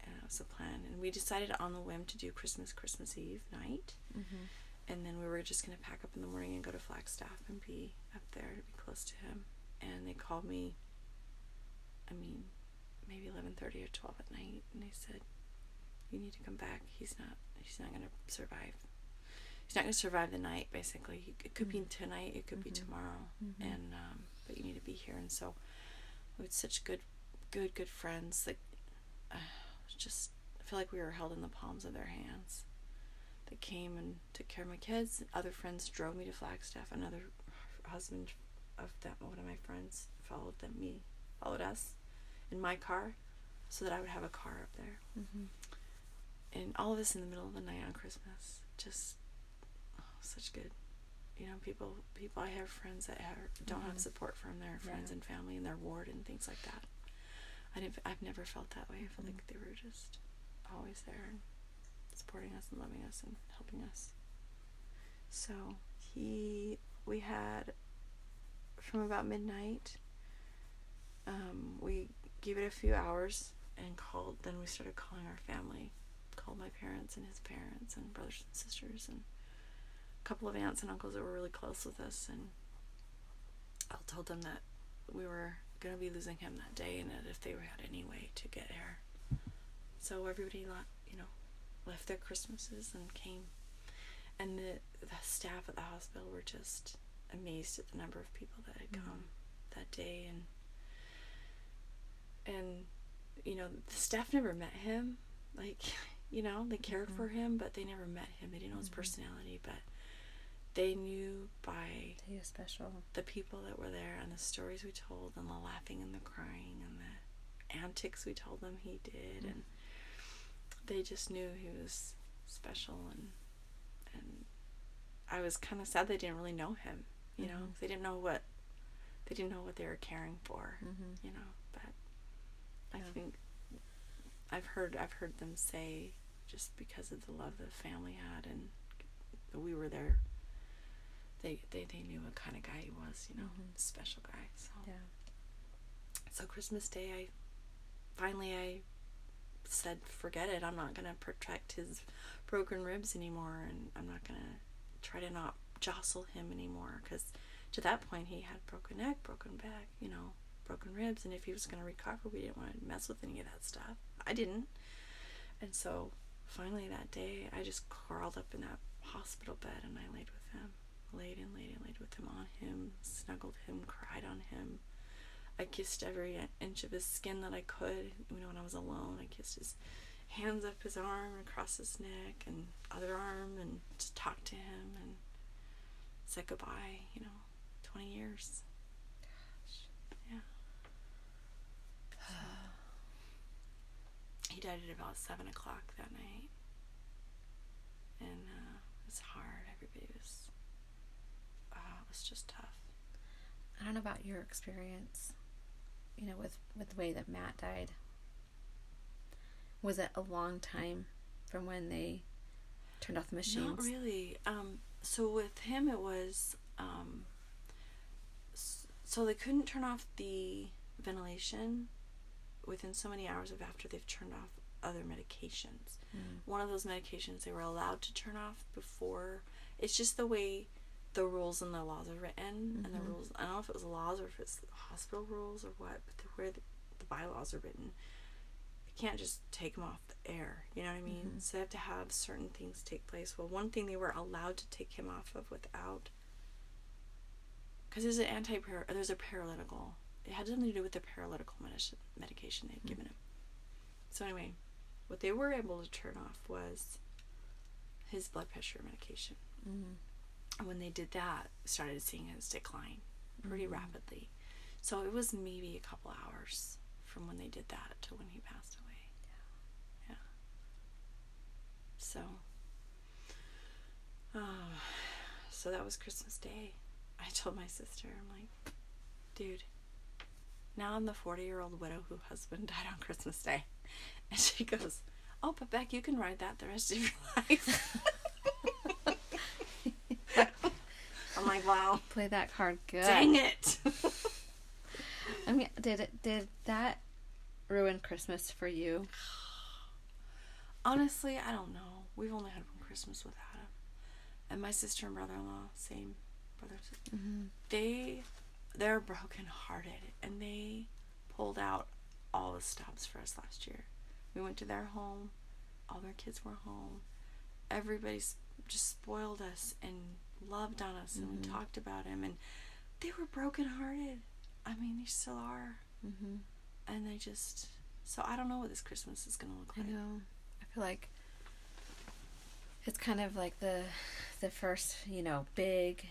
And it was the plan. And we decided on the whim to do Christmas, Christmas Eve night. And then we were just going to pack up in the morning and go to Flagstaff and be up there to be close to him. And they called me, I mean, maybe 11.30 or 12 at night. And they said, you need to come back. He's not, he's not going to survive. He's not going to survive the night, basically. It could be tonight, it could be tomorrow. And, um, but you need to be here. And so we had such good, good, good friends that uh, just, I feel like we were held in the palms of their hands. They came and took care of my kids. Other friends drove me to Flagstaff. Another husband of that one of my friends, followed them. Me followed us in my car, so that I would have a car up there. Mm-hmm. And all of us in the middle of the night on Christmas, just oh, such good. You know, people, people. I have friends that have, don't have mm-hmm. support from their friends Yeah. and family in their ward and things like that. I didn't. I've never felt that way. I feel like they were just always there and supporting us and loving us and helping us. So he, we had from about midnight. Um, we gave it a few hours and called. Then we started calling our family, called my parents and his parents and brothers and sisters and a couple of aunts and uncles that were really close with us. And I told them that we were going to be losing him that day and that if they had any way to get here. So everybody, you know, left their Christmases and came. And the, the staff at the hospital were just amazed at the number of people that had mm-hmm. come that day and and you know the staff never met him. Like you know they cared mm-hmm. for him but they never met him. They didn't know his mm-hmm. personality but they knew by is special. the people that were there and the stories we told and the laughing and the crying and the antics we told them he did. Mm. And they just knew he was special and and I was kind of sad they didn't really know him you know? Mm-hmm. They didn't know what they didn't know what they were caring for mm-hmm. you know? But I think I've heard I've heard them say just because of the love the family had and we were there they they, they knew what kind of guy he was you know a special guy so. Yeah. so Christmas Day I finally I said forget it I'm not gonna protect his broken ribs anymore and I'm not gonna try to not jostle him anymore. Because to that point he had broken neck broken back you know broken ribs and if he was gonna recover we didn't want to mess with any of that stuff. I didn't. And so finally that day I just crawled up in that hospital bed and I laid with him laid and laid and laid with him on him snuggled him cried on him I kissed every inch of his skin that I could. You know, when I was alone, I kissed his hands up his arm across his neck and other arm and just talked to him and said goodbye. You know, twenty years. Yeah. he died at about seven o'clock that night, and uh, it was hard. Everybody was was just tough. I don't know about your experience, you know, with with the way that Matt died. Was it a long time from when they turned off the machines? Not really. Um, so with him, it was um, so they couldn't turn off the ventilation within so many hours of after they've turned off other medications. Mm. One of those medications they were allowed to turn off before. It's just the way the rules and the laws are written, and the Mhm. rules. I don't know if it was laws or if it's hospital rules or what, but the way the, the bylaws are written, you can't just take them off the air. You know what I mean? Mhm. So they have to have certain things take place. Well, one thing they were allowed to take him off of without, because there's an anti there's a paralytical. It had something to do with the paralytical medication they'd given him. So anyway, what they were able to turn off was his blood pressure medication. Mm. And when they did that, started seeing his decline pretty Mhm. rapidly. So it was maybe a couple hours from when they did that to when he passed away. Yeah. So, um, so that was Christmas Day. I told my sister, I'm like, dude, now I'm the 40 year old widow whose husband died on Christmas Day. And she goes, Oh, but Bek, you can ride that the rest of your life. I'm like, wow, Play that card good. dang it. I mean, did it did that ruin Christmas for you? Honestly, I don't know. We've only had one Christmas without him. And my sister and brother in law, same brothers, Mm-hmm. they they're broken hearted and they pulled out all the stops for us last year. We went to their home, all their kids were home. Everybody's just spoiled us and loved on us and we Mhm. talked about him and they were broken hearted. I mean, they still are. Mm-hmm. And they just so I don't know what this Christmas is gonna look like. I know. I feel like it's kind of like the the first, you know, big,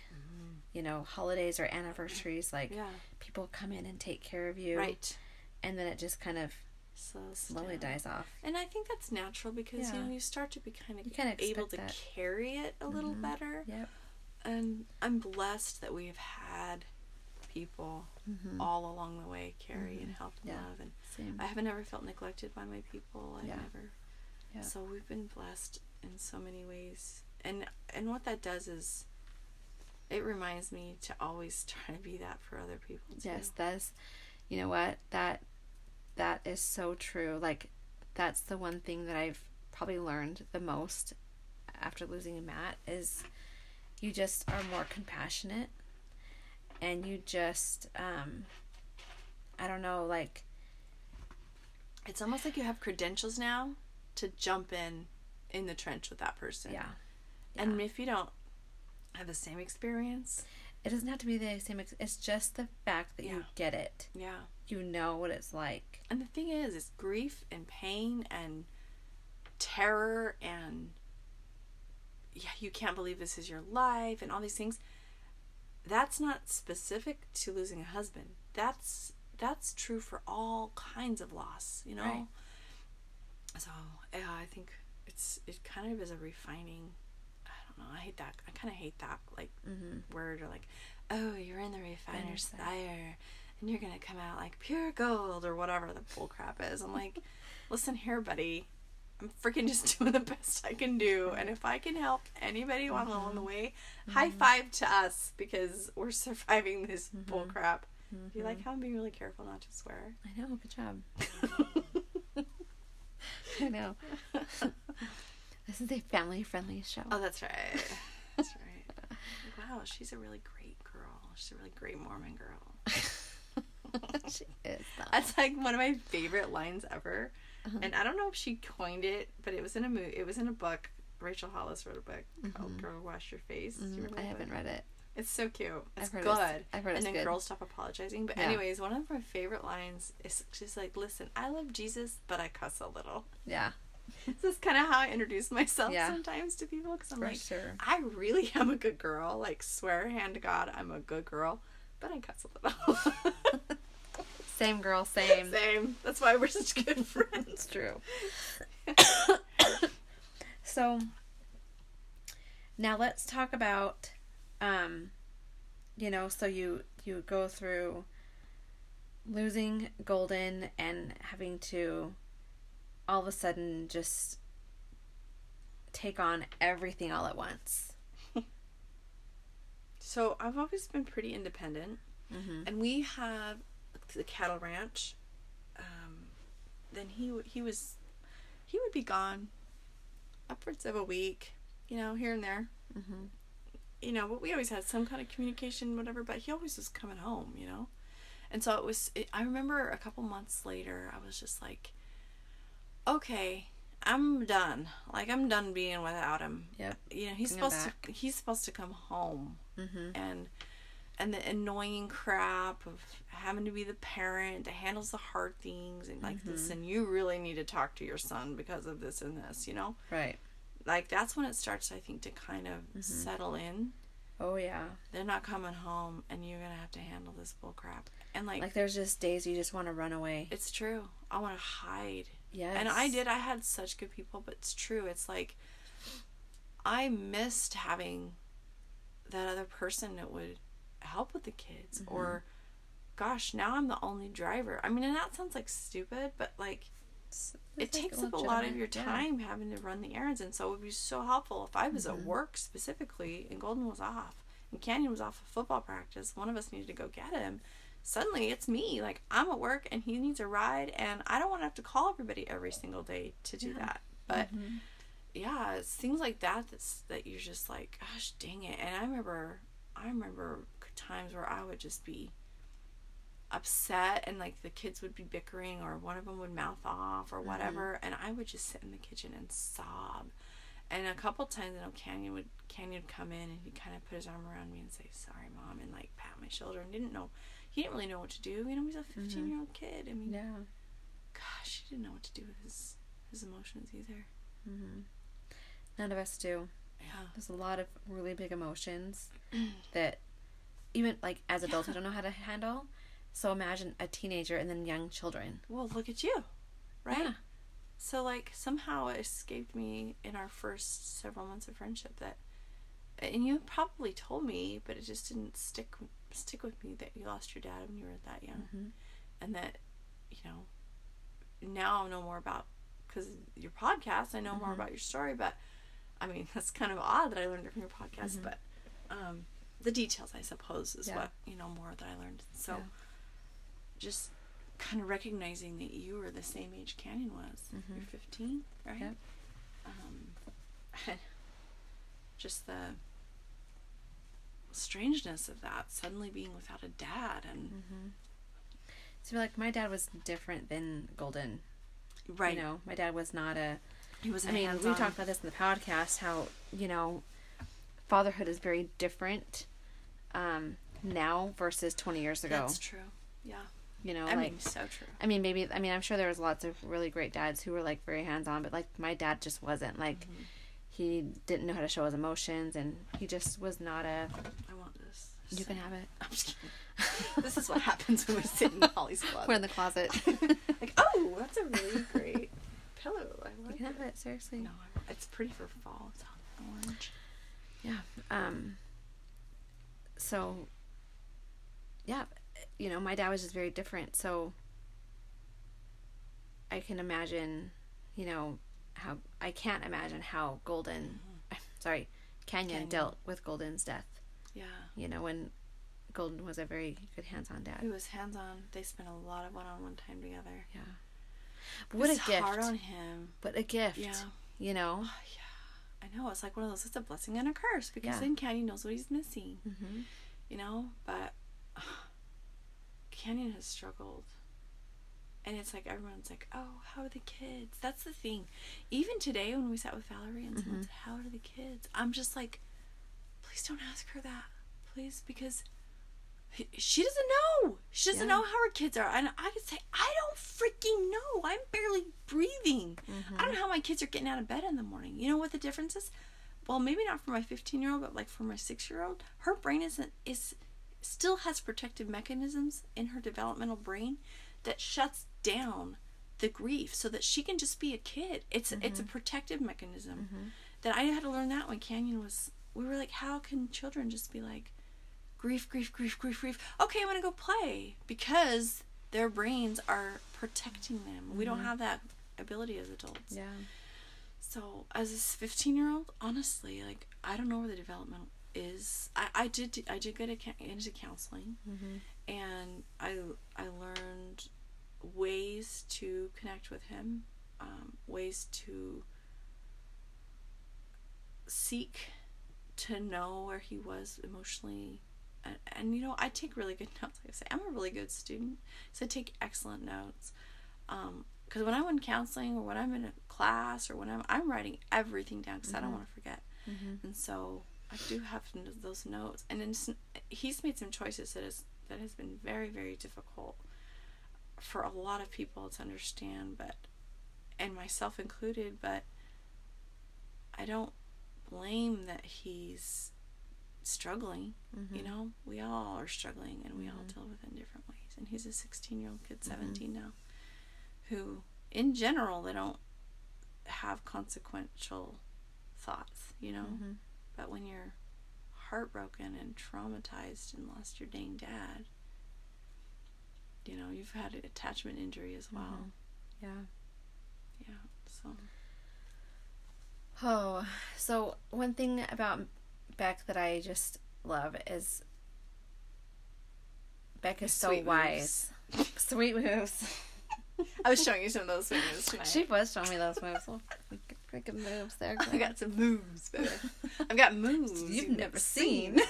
you know, holidays or anniversaries. Like Yeah. people come in and take care of you, Right. And then it just kind of slowly down. dies off. And I think that's natural because you know you start to be kind of You kinda able to that. carry it a little Mhm. better. Yep. And I'm blessed that we've had people Mm-hmm. all along the way carry and Mhm. help and Yeah. love. And Same. I haven't ever felt neglected by my people. I've Yeah. never. Yeah. So we've been blessed in so many ways. And and what that does is it reminds me to always try to be that for other people too. Yes, that's you know what that that is so true. Like that's the one thing that I've probably learned the most after losing Matt is you just are more compassionate and you just um I don't know like It's almost like you have credentials now to jump in in the trench with that person. yeah. And if you don't have the same experience, It doesn't have to be the same ex- it's just the fact that you get it. yeah. You know what it's like. And the thing is, is grief and pain and terror and yeah, you can't believe this is your life and all these things. That's not specific to losing a husband. That's that's true for all kinds of loss, you know. Right. So yeah, I think it's it kind of is a refining. I don't know. I hate that. I kind of hate that like Mhm. word or like, oh, you're in the refiner's Refiner's fire and you're gonna come out like pure gold or whatever the bull crap is. I'm like, listen here, buddy. I'm freaking just doing the best I can do, and if I can help anybody along the mm-hmm. way, high mm-hmm. five to us because we're surviving this bull mm-hmm. crap. Do You like how I'm being really careful not to swear? I know, good job. I know. This is a family friendly show. Oh, that's right. That's right. Wow, she's a really great girl. She's a really great Mormon girl. she is though. That's like one of my favorite lines ever. Uh-huh. And I don't know if she coined it, but it was in a movie. It was in a book. Rachel Hollis wrote a book called "Girl Wash Your Face." Do you Mhm. remember I haven't read it. It's so cute. It's I've heard good. it's- I've heard and it's then good. girls stop apologizing. But Yeah. anyways, one of my favorite lines is just like, "Listen, I love Jesus, but I cuss a little." Yeah, this is kind of how I introduce myself Yeah. sometimes to people because I'm for like, sure. I really am a good girl. Like, swear hand to God, I'm a good girl, but I cuss a little. Same girl, same. Same. That's why we're such good friends. It's true. so now let's talk about um you know, so you you go through losing Golden and having to all of a sudden just take on everything all at once. So I've always been pretty independent, Mm-hmm. and we have the cattle ranch. Um, then he he was he would be gone upwards of a week, you know, here and there. Mm-hmm. You know, but we always had some kind of communication, whatever. But he always was coming home, you know. And so it was. It, I remember a couple months later, I was just like, okay, I'm done. Like I'm done being without him. Yeah. You know, he's Bring supposed to. He's supposed to come home Mm-hmm. and and the annoying crap of having to be the parent that handles the hard things and like Mm-hmm. listen you really need to talk to your son because of this and this you know Right. like that's when it starts i think to kind of Mm-hmm. settle in Oh yeah. they're not coming home and you're gonna have to handle this bull crap and like, Like there's just days you just want to run away. it's true i want to hide yeah and i did i had such good people but it's true it's like i missed having that other person that would help with the kids Mm-hmm. or gosh now i'm the only driver i mean and that sounds like stupid but like It's- it it's, like, takes up a lot of your legitimate, yeah. time having to run the errands and so it would be so helpful if i was Mm-hmm. at work specifically and golden was off and canyon was off of football practice one of us needed to go get him suddenly it's me like i'm at work and he needs a ride and i don't want to have to call everybody every single day to do that but Mm-hmm. yeah it's things like that that's that you're just like gosh dang it and i remember i remember times where i would just be upset and like the kids would be bickering or one of them would mouth off or mm-hmm. whatever and i would just sit in the kitchen and sob. And a couple times you know canyon would canyon would come in and he'd kind of put his arm around me and say sorry mom and like pat my shoulder and didn't know he didn't really know what to do you know he's a mm-hmm. 15 year old kid. I mean Yeah. gosh he didn't know what to do with his his emotions either. Mm-hmm. None of us do. yeah. There's a lot of really big emotions that even like as adults I don't know how to handle. So imagine a teenager and then young children. well look at you right Yeah. So like somehow it escaped me in our first several months of friendship that, and you probably told me, but it just didn't stick stick with me that you lost your dad when you were that young, Mhm. and that, you know, now I know more about because your podcast. I know more about your story, but I mean that's kind of odd that I learned it from your podcast, but um, the details I suppose is Yeah. what you know more that I learned. So Yeah. just kind of recognizing that you were the same age Canyon was. You're 15, right? Yep. Um, just the strangeness of that suddenly being without a dad and So like my dad was different than Golden. right. You know, my dad was not a he was. I mean, we hands-on- talked about this in the podcast how, you know, fatherhood is very different um now versus 20 years ago. That's true. Yeah, you know, I like mean, so true. I mean, maybe I mean, I'm sure there was lots of really great dads who were like very hands-on, but like my dad just wasn't. Like Mm-hmm. he didn't know how to show his emotions, and he just was not a. I want this. You can have it. I'm just kidding. this is what happens when we sit in Holli's closet. We're in the closet. like, oh, that's a really great pillow. I you like can it. have it seriously. No, it's pretty for fall. It's all orange. Yeah. Um. So. Yeah, you know, my dad was just very different. So. I can imagine, you know, how I can't imagine how Golden, mm-hmm. sorry, Canyon, Canyon. dealt with Golden's death. Yeah. You know, when Golden was a very good hands-on dad. He was hands on. They spent a lot of one on one time together. Yeah. But what a gift. hard on him. But a gift. Yeah. You know? Oh, yeah. I know. It's like one of those, it's a blessing and a curse because Yeah. then Canyon knows what he's missing, Mm-hmm. you know? But Canyon has struggled. And it's like everyone's like, oh, how are the kids? That's the thing. Even today when we sat with Valerie and someone said, how are the kids? I'm just like, please don't ask her that. Please, because she doesn't know. She doesn't Yeah. know how her kids are. And I could say, I don't freaking know. I'm barely breathing. I don't mm-hmm. know how my kids are getting out of bed in the morning. You know what the difference is? Well, maybe not for my 15 year old, but like for my six year old, her brain isn't is still has protective mechanisms in her developmental brain that shuts down the grief so that she can just be a kid. It's it's a mm-hmm. protective mechanism mm-hmm. that I had to learn that when Canyon was. We were like, how can children just be like, grief, grief, grief, grief, grief. Okay, I'm gonna go play because their brains are protecting them. We don't have that ability as adults. Yeah. So as a 15 year old, honestly, like I don't know where the development is. I, I did I did get into counseling, and I I learned ways to connect with him, um, ways to seek to know where he was emotionally. And, and you know, I take really good notes. Like I say, I'm a really good student, so I take excellent notes. Um, because when I'm in counseling or when I'm in a class or when I'm I'm writing everything down because I don't want to forget. And so I do have those notes, and then he's made some choices that is that has been very very difficult for a lot of people to understand, but and myself included. But I don't blame that he's struggling. You mm-hmm. know, we all are struggling, and we all mm-hmm. deal with it in different ways. And he's a 16 year old kid, mm-hmm. 17 now, who, in general, they don't have consequential thoughts. You know, but when you're heartbroken and traumatized and lost your dang dad, you know, you've had an attachment injury as well. Yeah. Yeah. So Oh, so one thing about Bek that I just love is Bek is so Sweet wise. Sweet moves. I was showing you some of those moves tonight. She was showing me those moves. Freaking moves there. I got some moves, baby. I've got moves You've never seen.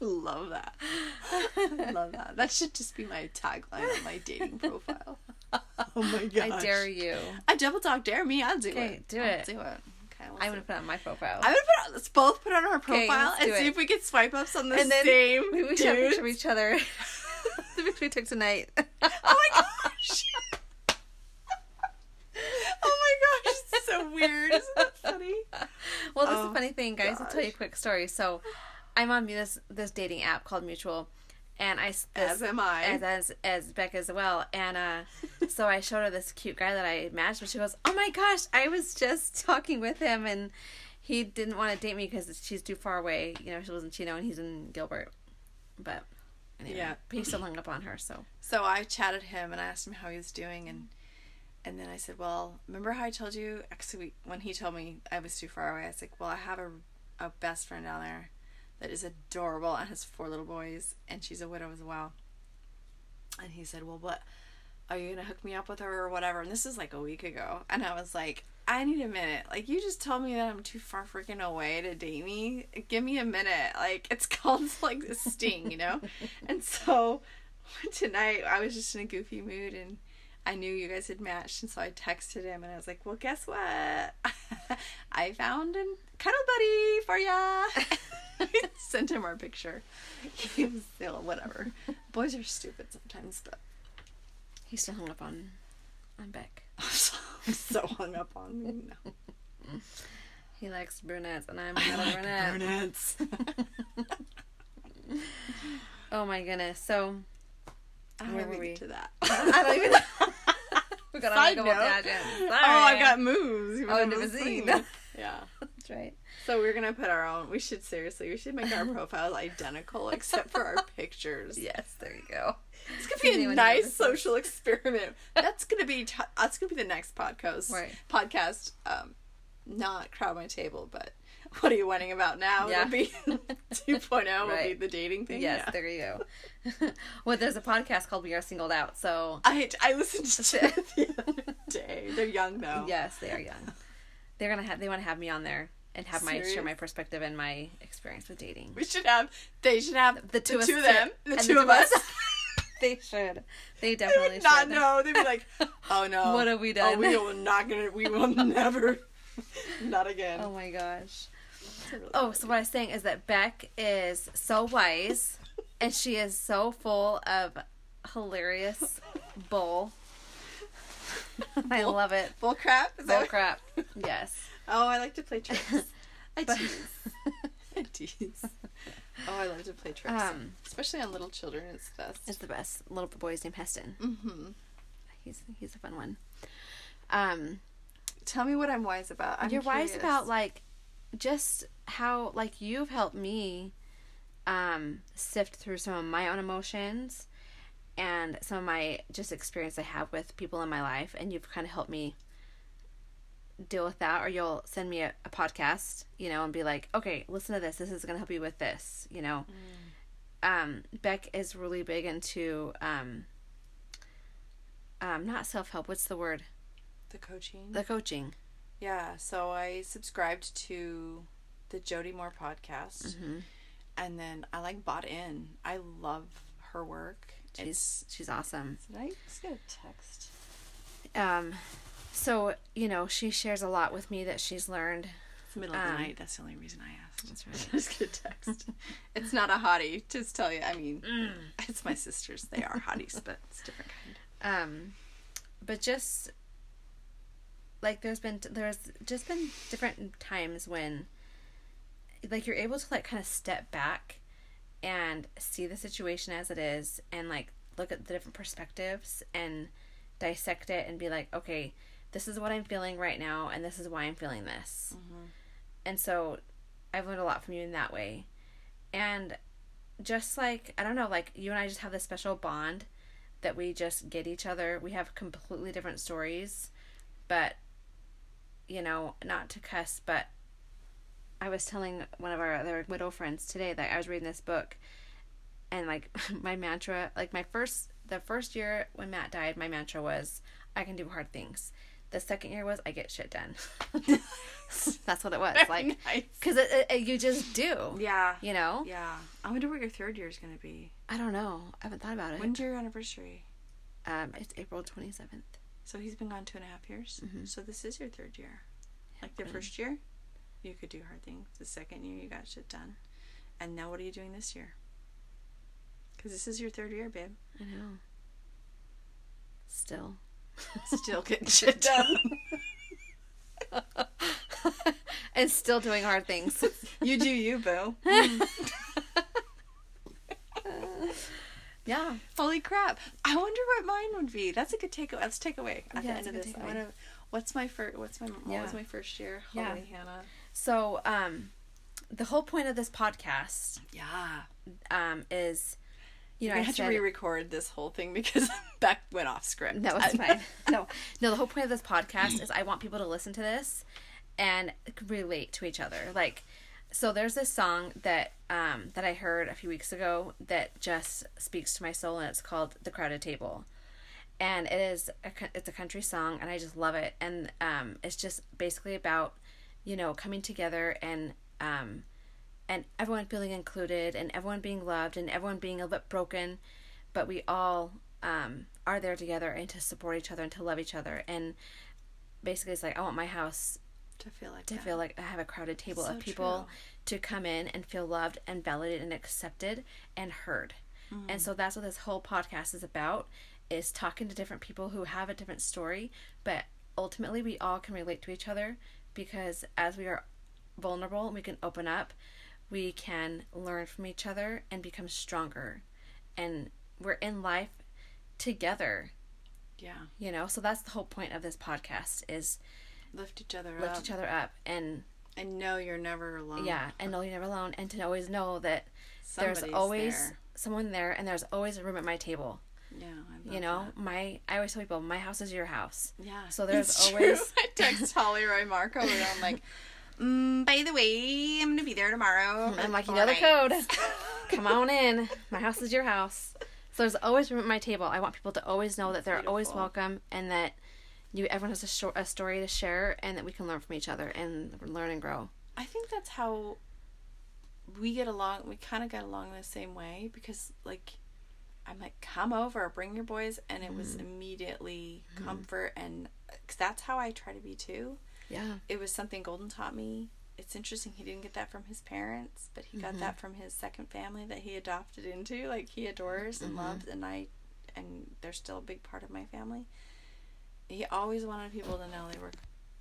Love that. Love that. That should just be my tagline on my dating profile. Oh my gosh. I dare you. I double dog dare me. I'll do Okay, it. do I'll it. do it. Okay, we'll I'm see. gonna put it on my profile. I'm gonna put on, let's both put on our profile and see it. if we can swipe ups on the and then same we, we should have a picture of each other. the picture we took tonight. Oh my gosh. oh my gosh, it's so weird. Isn't that funny? Well, this is Oh, a funny thing, guys. I'll tell you a quick story. So, I'm on this this dating app called Mutual, and I this, As am I. as as as Becca as well. And uh, so I showed her this cute guy that I matched, but she goes, "Oh my gosh, I was just talking with him, and he didn't want to date me because she's too far away. You know, she lives in Chino and he's in Gilbert." But anyway, Yeah. he still hung up on her. So So I chatted him and I asked him how he was doing and and then I said, "Well, remember how I told you actually when he told me I was too far away, I was like, "Well, I have a a best friend down there that is adorable and has four little boys and she's a widow as well." And he said, "Well, what are you going to hook me up with her or whatever?" And this is like a week ago. And I was like, "I need a minute. Like you just told me that I'm too far freaking away to date me. Give me a minute. Like it's called like a sting, you know?" and so tonight I was just in a goofy mood and I knew you guys had matched and so I texted him and I was like, Well guess what? I found a cuddle buddy for ya Sent him our picture. He was still whatever. Boys are stupid sometimes, but he still hung up on on Beck. I'm so, I'm so hung up on me. No. He likes brunettes, and I'm not a brunette. brunettes. Oh my goodness. So I Where were we to that. I don't even. we got on Side a note. Oh, I got moves. Oh, seen. Yeah. That's right. So we're gonna put our own. We should seriously. We should make our profiles identical except for our pictures. Yes, there you go. It's gonna be a nice social experiment. That's gonna be. T- that's gonna be the next podcast. Right. Podcast. Um, not crowd my table, but what are you whining about now? Yeah. It'll be 2.0 will be the dating thing. Yes, Yeah. there you go. well, there's a podcast called We Are Singled Out. So I I listened to it the other day. They're young though. yes, they are young. They're gonna have. They want to have me on there and have my share my perspective and my experience with dating. We should have. They should have The two, the us two of them. The two of us. they should. They They definitely would not should. know. They'd be like, "Oh no, What have we done? Oh, we will not gonna. We will never. Not again." Oh my gosh. Really Oh, so what I was saying is that Bek is so wise, and she is so full of hilarious bull. I love it. Bull crap. Is Bull crap. Yes. Oh, I like to play tricks. I But- tease. I tease. Oh, I love to play tricks, Um, especially on little children. It's the best. it's the best. Little boy's named Heston. Mm-hmm. He's he's a fun one. Um, Tell me what I'm wise about. I'm you're wise about like just how like you've helped me um, sift through some of my own emotions and some of my just experience I have with people in my life, and you've kind of helped me deal with that. Or you'll send me a, a podcast, you know, and be like, okay, listen to this. This is going to help you with this, you know. Um, Bek is really big into um, um, not self help. What's the word? The coaching. The coaching. yeah, so I subscribed to the Jody Moore podcast, Mm-hmm. and then I like bought in. I love her work. She's she's awesome. Did I just get a text? Um, so you know she shares a lot with me that she's learned. It's middle of Um, the night. That's the only reason I asked. That's right. just get a text. it's not a hottie. Just tell you. I mean, it's my sisters. They are hotties, but it's a different kind. Um, but just like there's been there's just been different times when like you're able to like kind of step back and see the situation as it is and like look at the different perspectives and dissect it and be like okay this is what i'm feeling right now and this is why i'm feeling this. Mm-hmm. And so i've learned a lot from you in that way. And just like i don't know like you and i just have this special bond that we just get each other. We have completely different stories but you know not to cuss but I was telling one of our other widow friends today that I was reading this book and like my mantra like my first the first year when Matt died my mantra was I can do hard things. The second year was I get shit done. That's what it was like cuz it, it, it- you just do. Yeah. You know? Yeah. I wonder what your third year is going to be. I don't know. I haven't thought about it. When's your anniversary? um it's April 27th. So he's been gone two and a half years. Mm-hmm. So this is your third year. Like the first year, you could do hard things. The second year, you got shit done. And now, what are you doing this year? Because this is your third year, babe. I know. Still. Still getting shit done. and still doing hard things. you do you, boo. yeah. Holy crap! I wonder what mine would be. That's a good takeaway. Let's take away at Yeah, the end of this. Wanna, what's my first? What's my? What Yeah. was my first year? Yeah. Holy Hannah. So, um, the whole point of this podcast, Yeah. um, is, you know, I I had to re-record this whole thing because Bek went off script. no, it's fine. No, no, the whole point of this podcast is I want people to listen to this and relate to each other. Like, so there's this song that um that I heard a few weeks ago that just speaks to my soul, and it's called "The Crowded Table." and it is a, it's a country song and i just love it and um, it's just basically about you know coming together and um, and everyone feeling included and everyone being loved and everyone being a bit broken but we all um, are there together and to support each other and to love each other and basically it's like i want my house to feel like to that. feel like I have a crowded table So of people to come in and feel loved and validated and accepted and heard. And so that's what this whole podcast is about is talking to different people who have a different story, but ultimately we all can relate to each other because as we are vulnerable and we can open up, we can learn from each other and become stronger. And we're in life together, yeah, you know? So that's the whole point of this podcast is lift each other lift up each other up and and know you're never alone. yeah, and know you're never alone, and to always know that Somebody's there's always there. someone there, and there's always a room at my table. Yeah, You know, my I always tell people, my house is your house. Yeah. So there's always- True. I text Holli Roy Marco and I'm like, mm, by the way, I'm gonna be there tomorrow. I'm like, you know the code. Come on in. My house is your house. So there's always room at my table. I want people to always know that they're always welcome, and that you everyone has a, short, a story to share, and that we can learn from each other and learn and grow. I think that's how we get along. We kind of got along the same way because, like, I'm like, come over, bring your boys, and it was mm-hmm. immediately mm-hmm. comfort, and uh, cause that's how I try to be too. Yeah. It was something Golden taught me. It's interesting he didn't get that from his parents, but he got mm-hmm. that from his second family that he adopted into. Like he adores and mm-hmm. loves, and I, and they're still a big part of my family. He always wanted people to know they were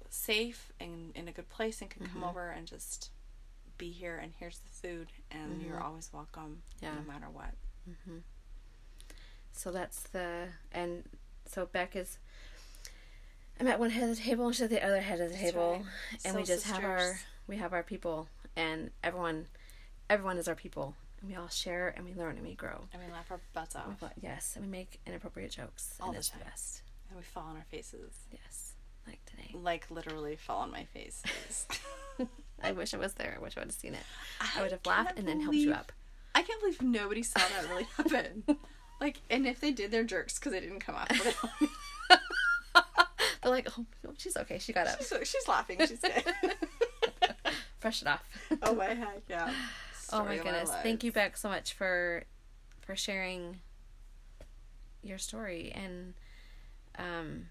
safe and in a good place and could come mm-hmm. over and just be here and here's the food and you're always welcome Yeah. no matter what. So that's the and so Beck is. I'm at one head of the table and she's at the other head of the table, and we just have our we have our people, and everyone, everyone is our people, and we all share and we learn and we grow. And we laugh our butts off. But yes, and we make inappropriate jokes. All and the time. the best. And we fall on our faces. Yes, like today. Like literally fall on my face. I wish I was there. I wish I would have seen it. I I would have laughed and then helped you up. I can't believe nobody saw that really happen. Like, and if they did, they're jerks because they didn't come out. Like, oh, she's okay. She got up. she's, she's laughing. She's good. Brush it off. oh my heck, yeah. oh my goodness. lives. Thank you, Bek, so much for for sharing your story and um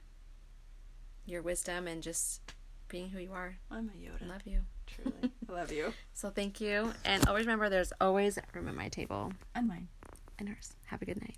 your wisdom and just being who you are. I'm a Yoda. Love you. Truly. I love you. So thank you. And always remember there's always room at my table And mine. and hers. Have a good night.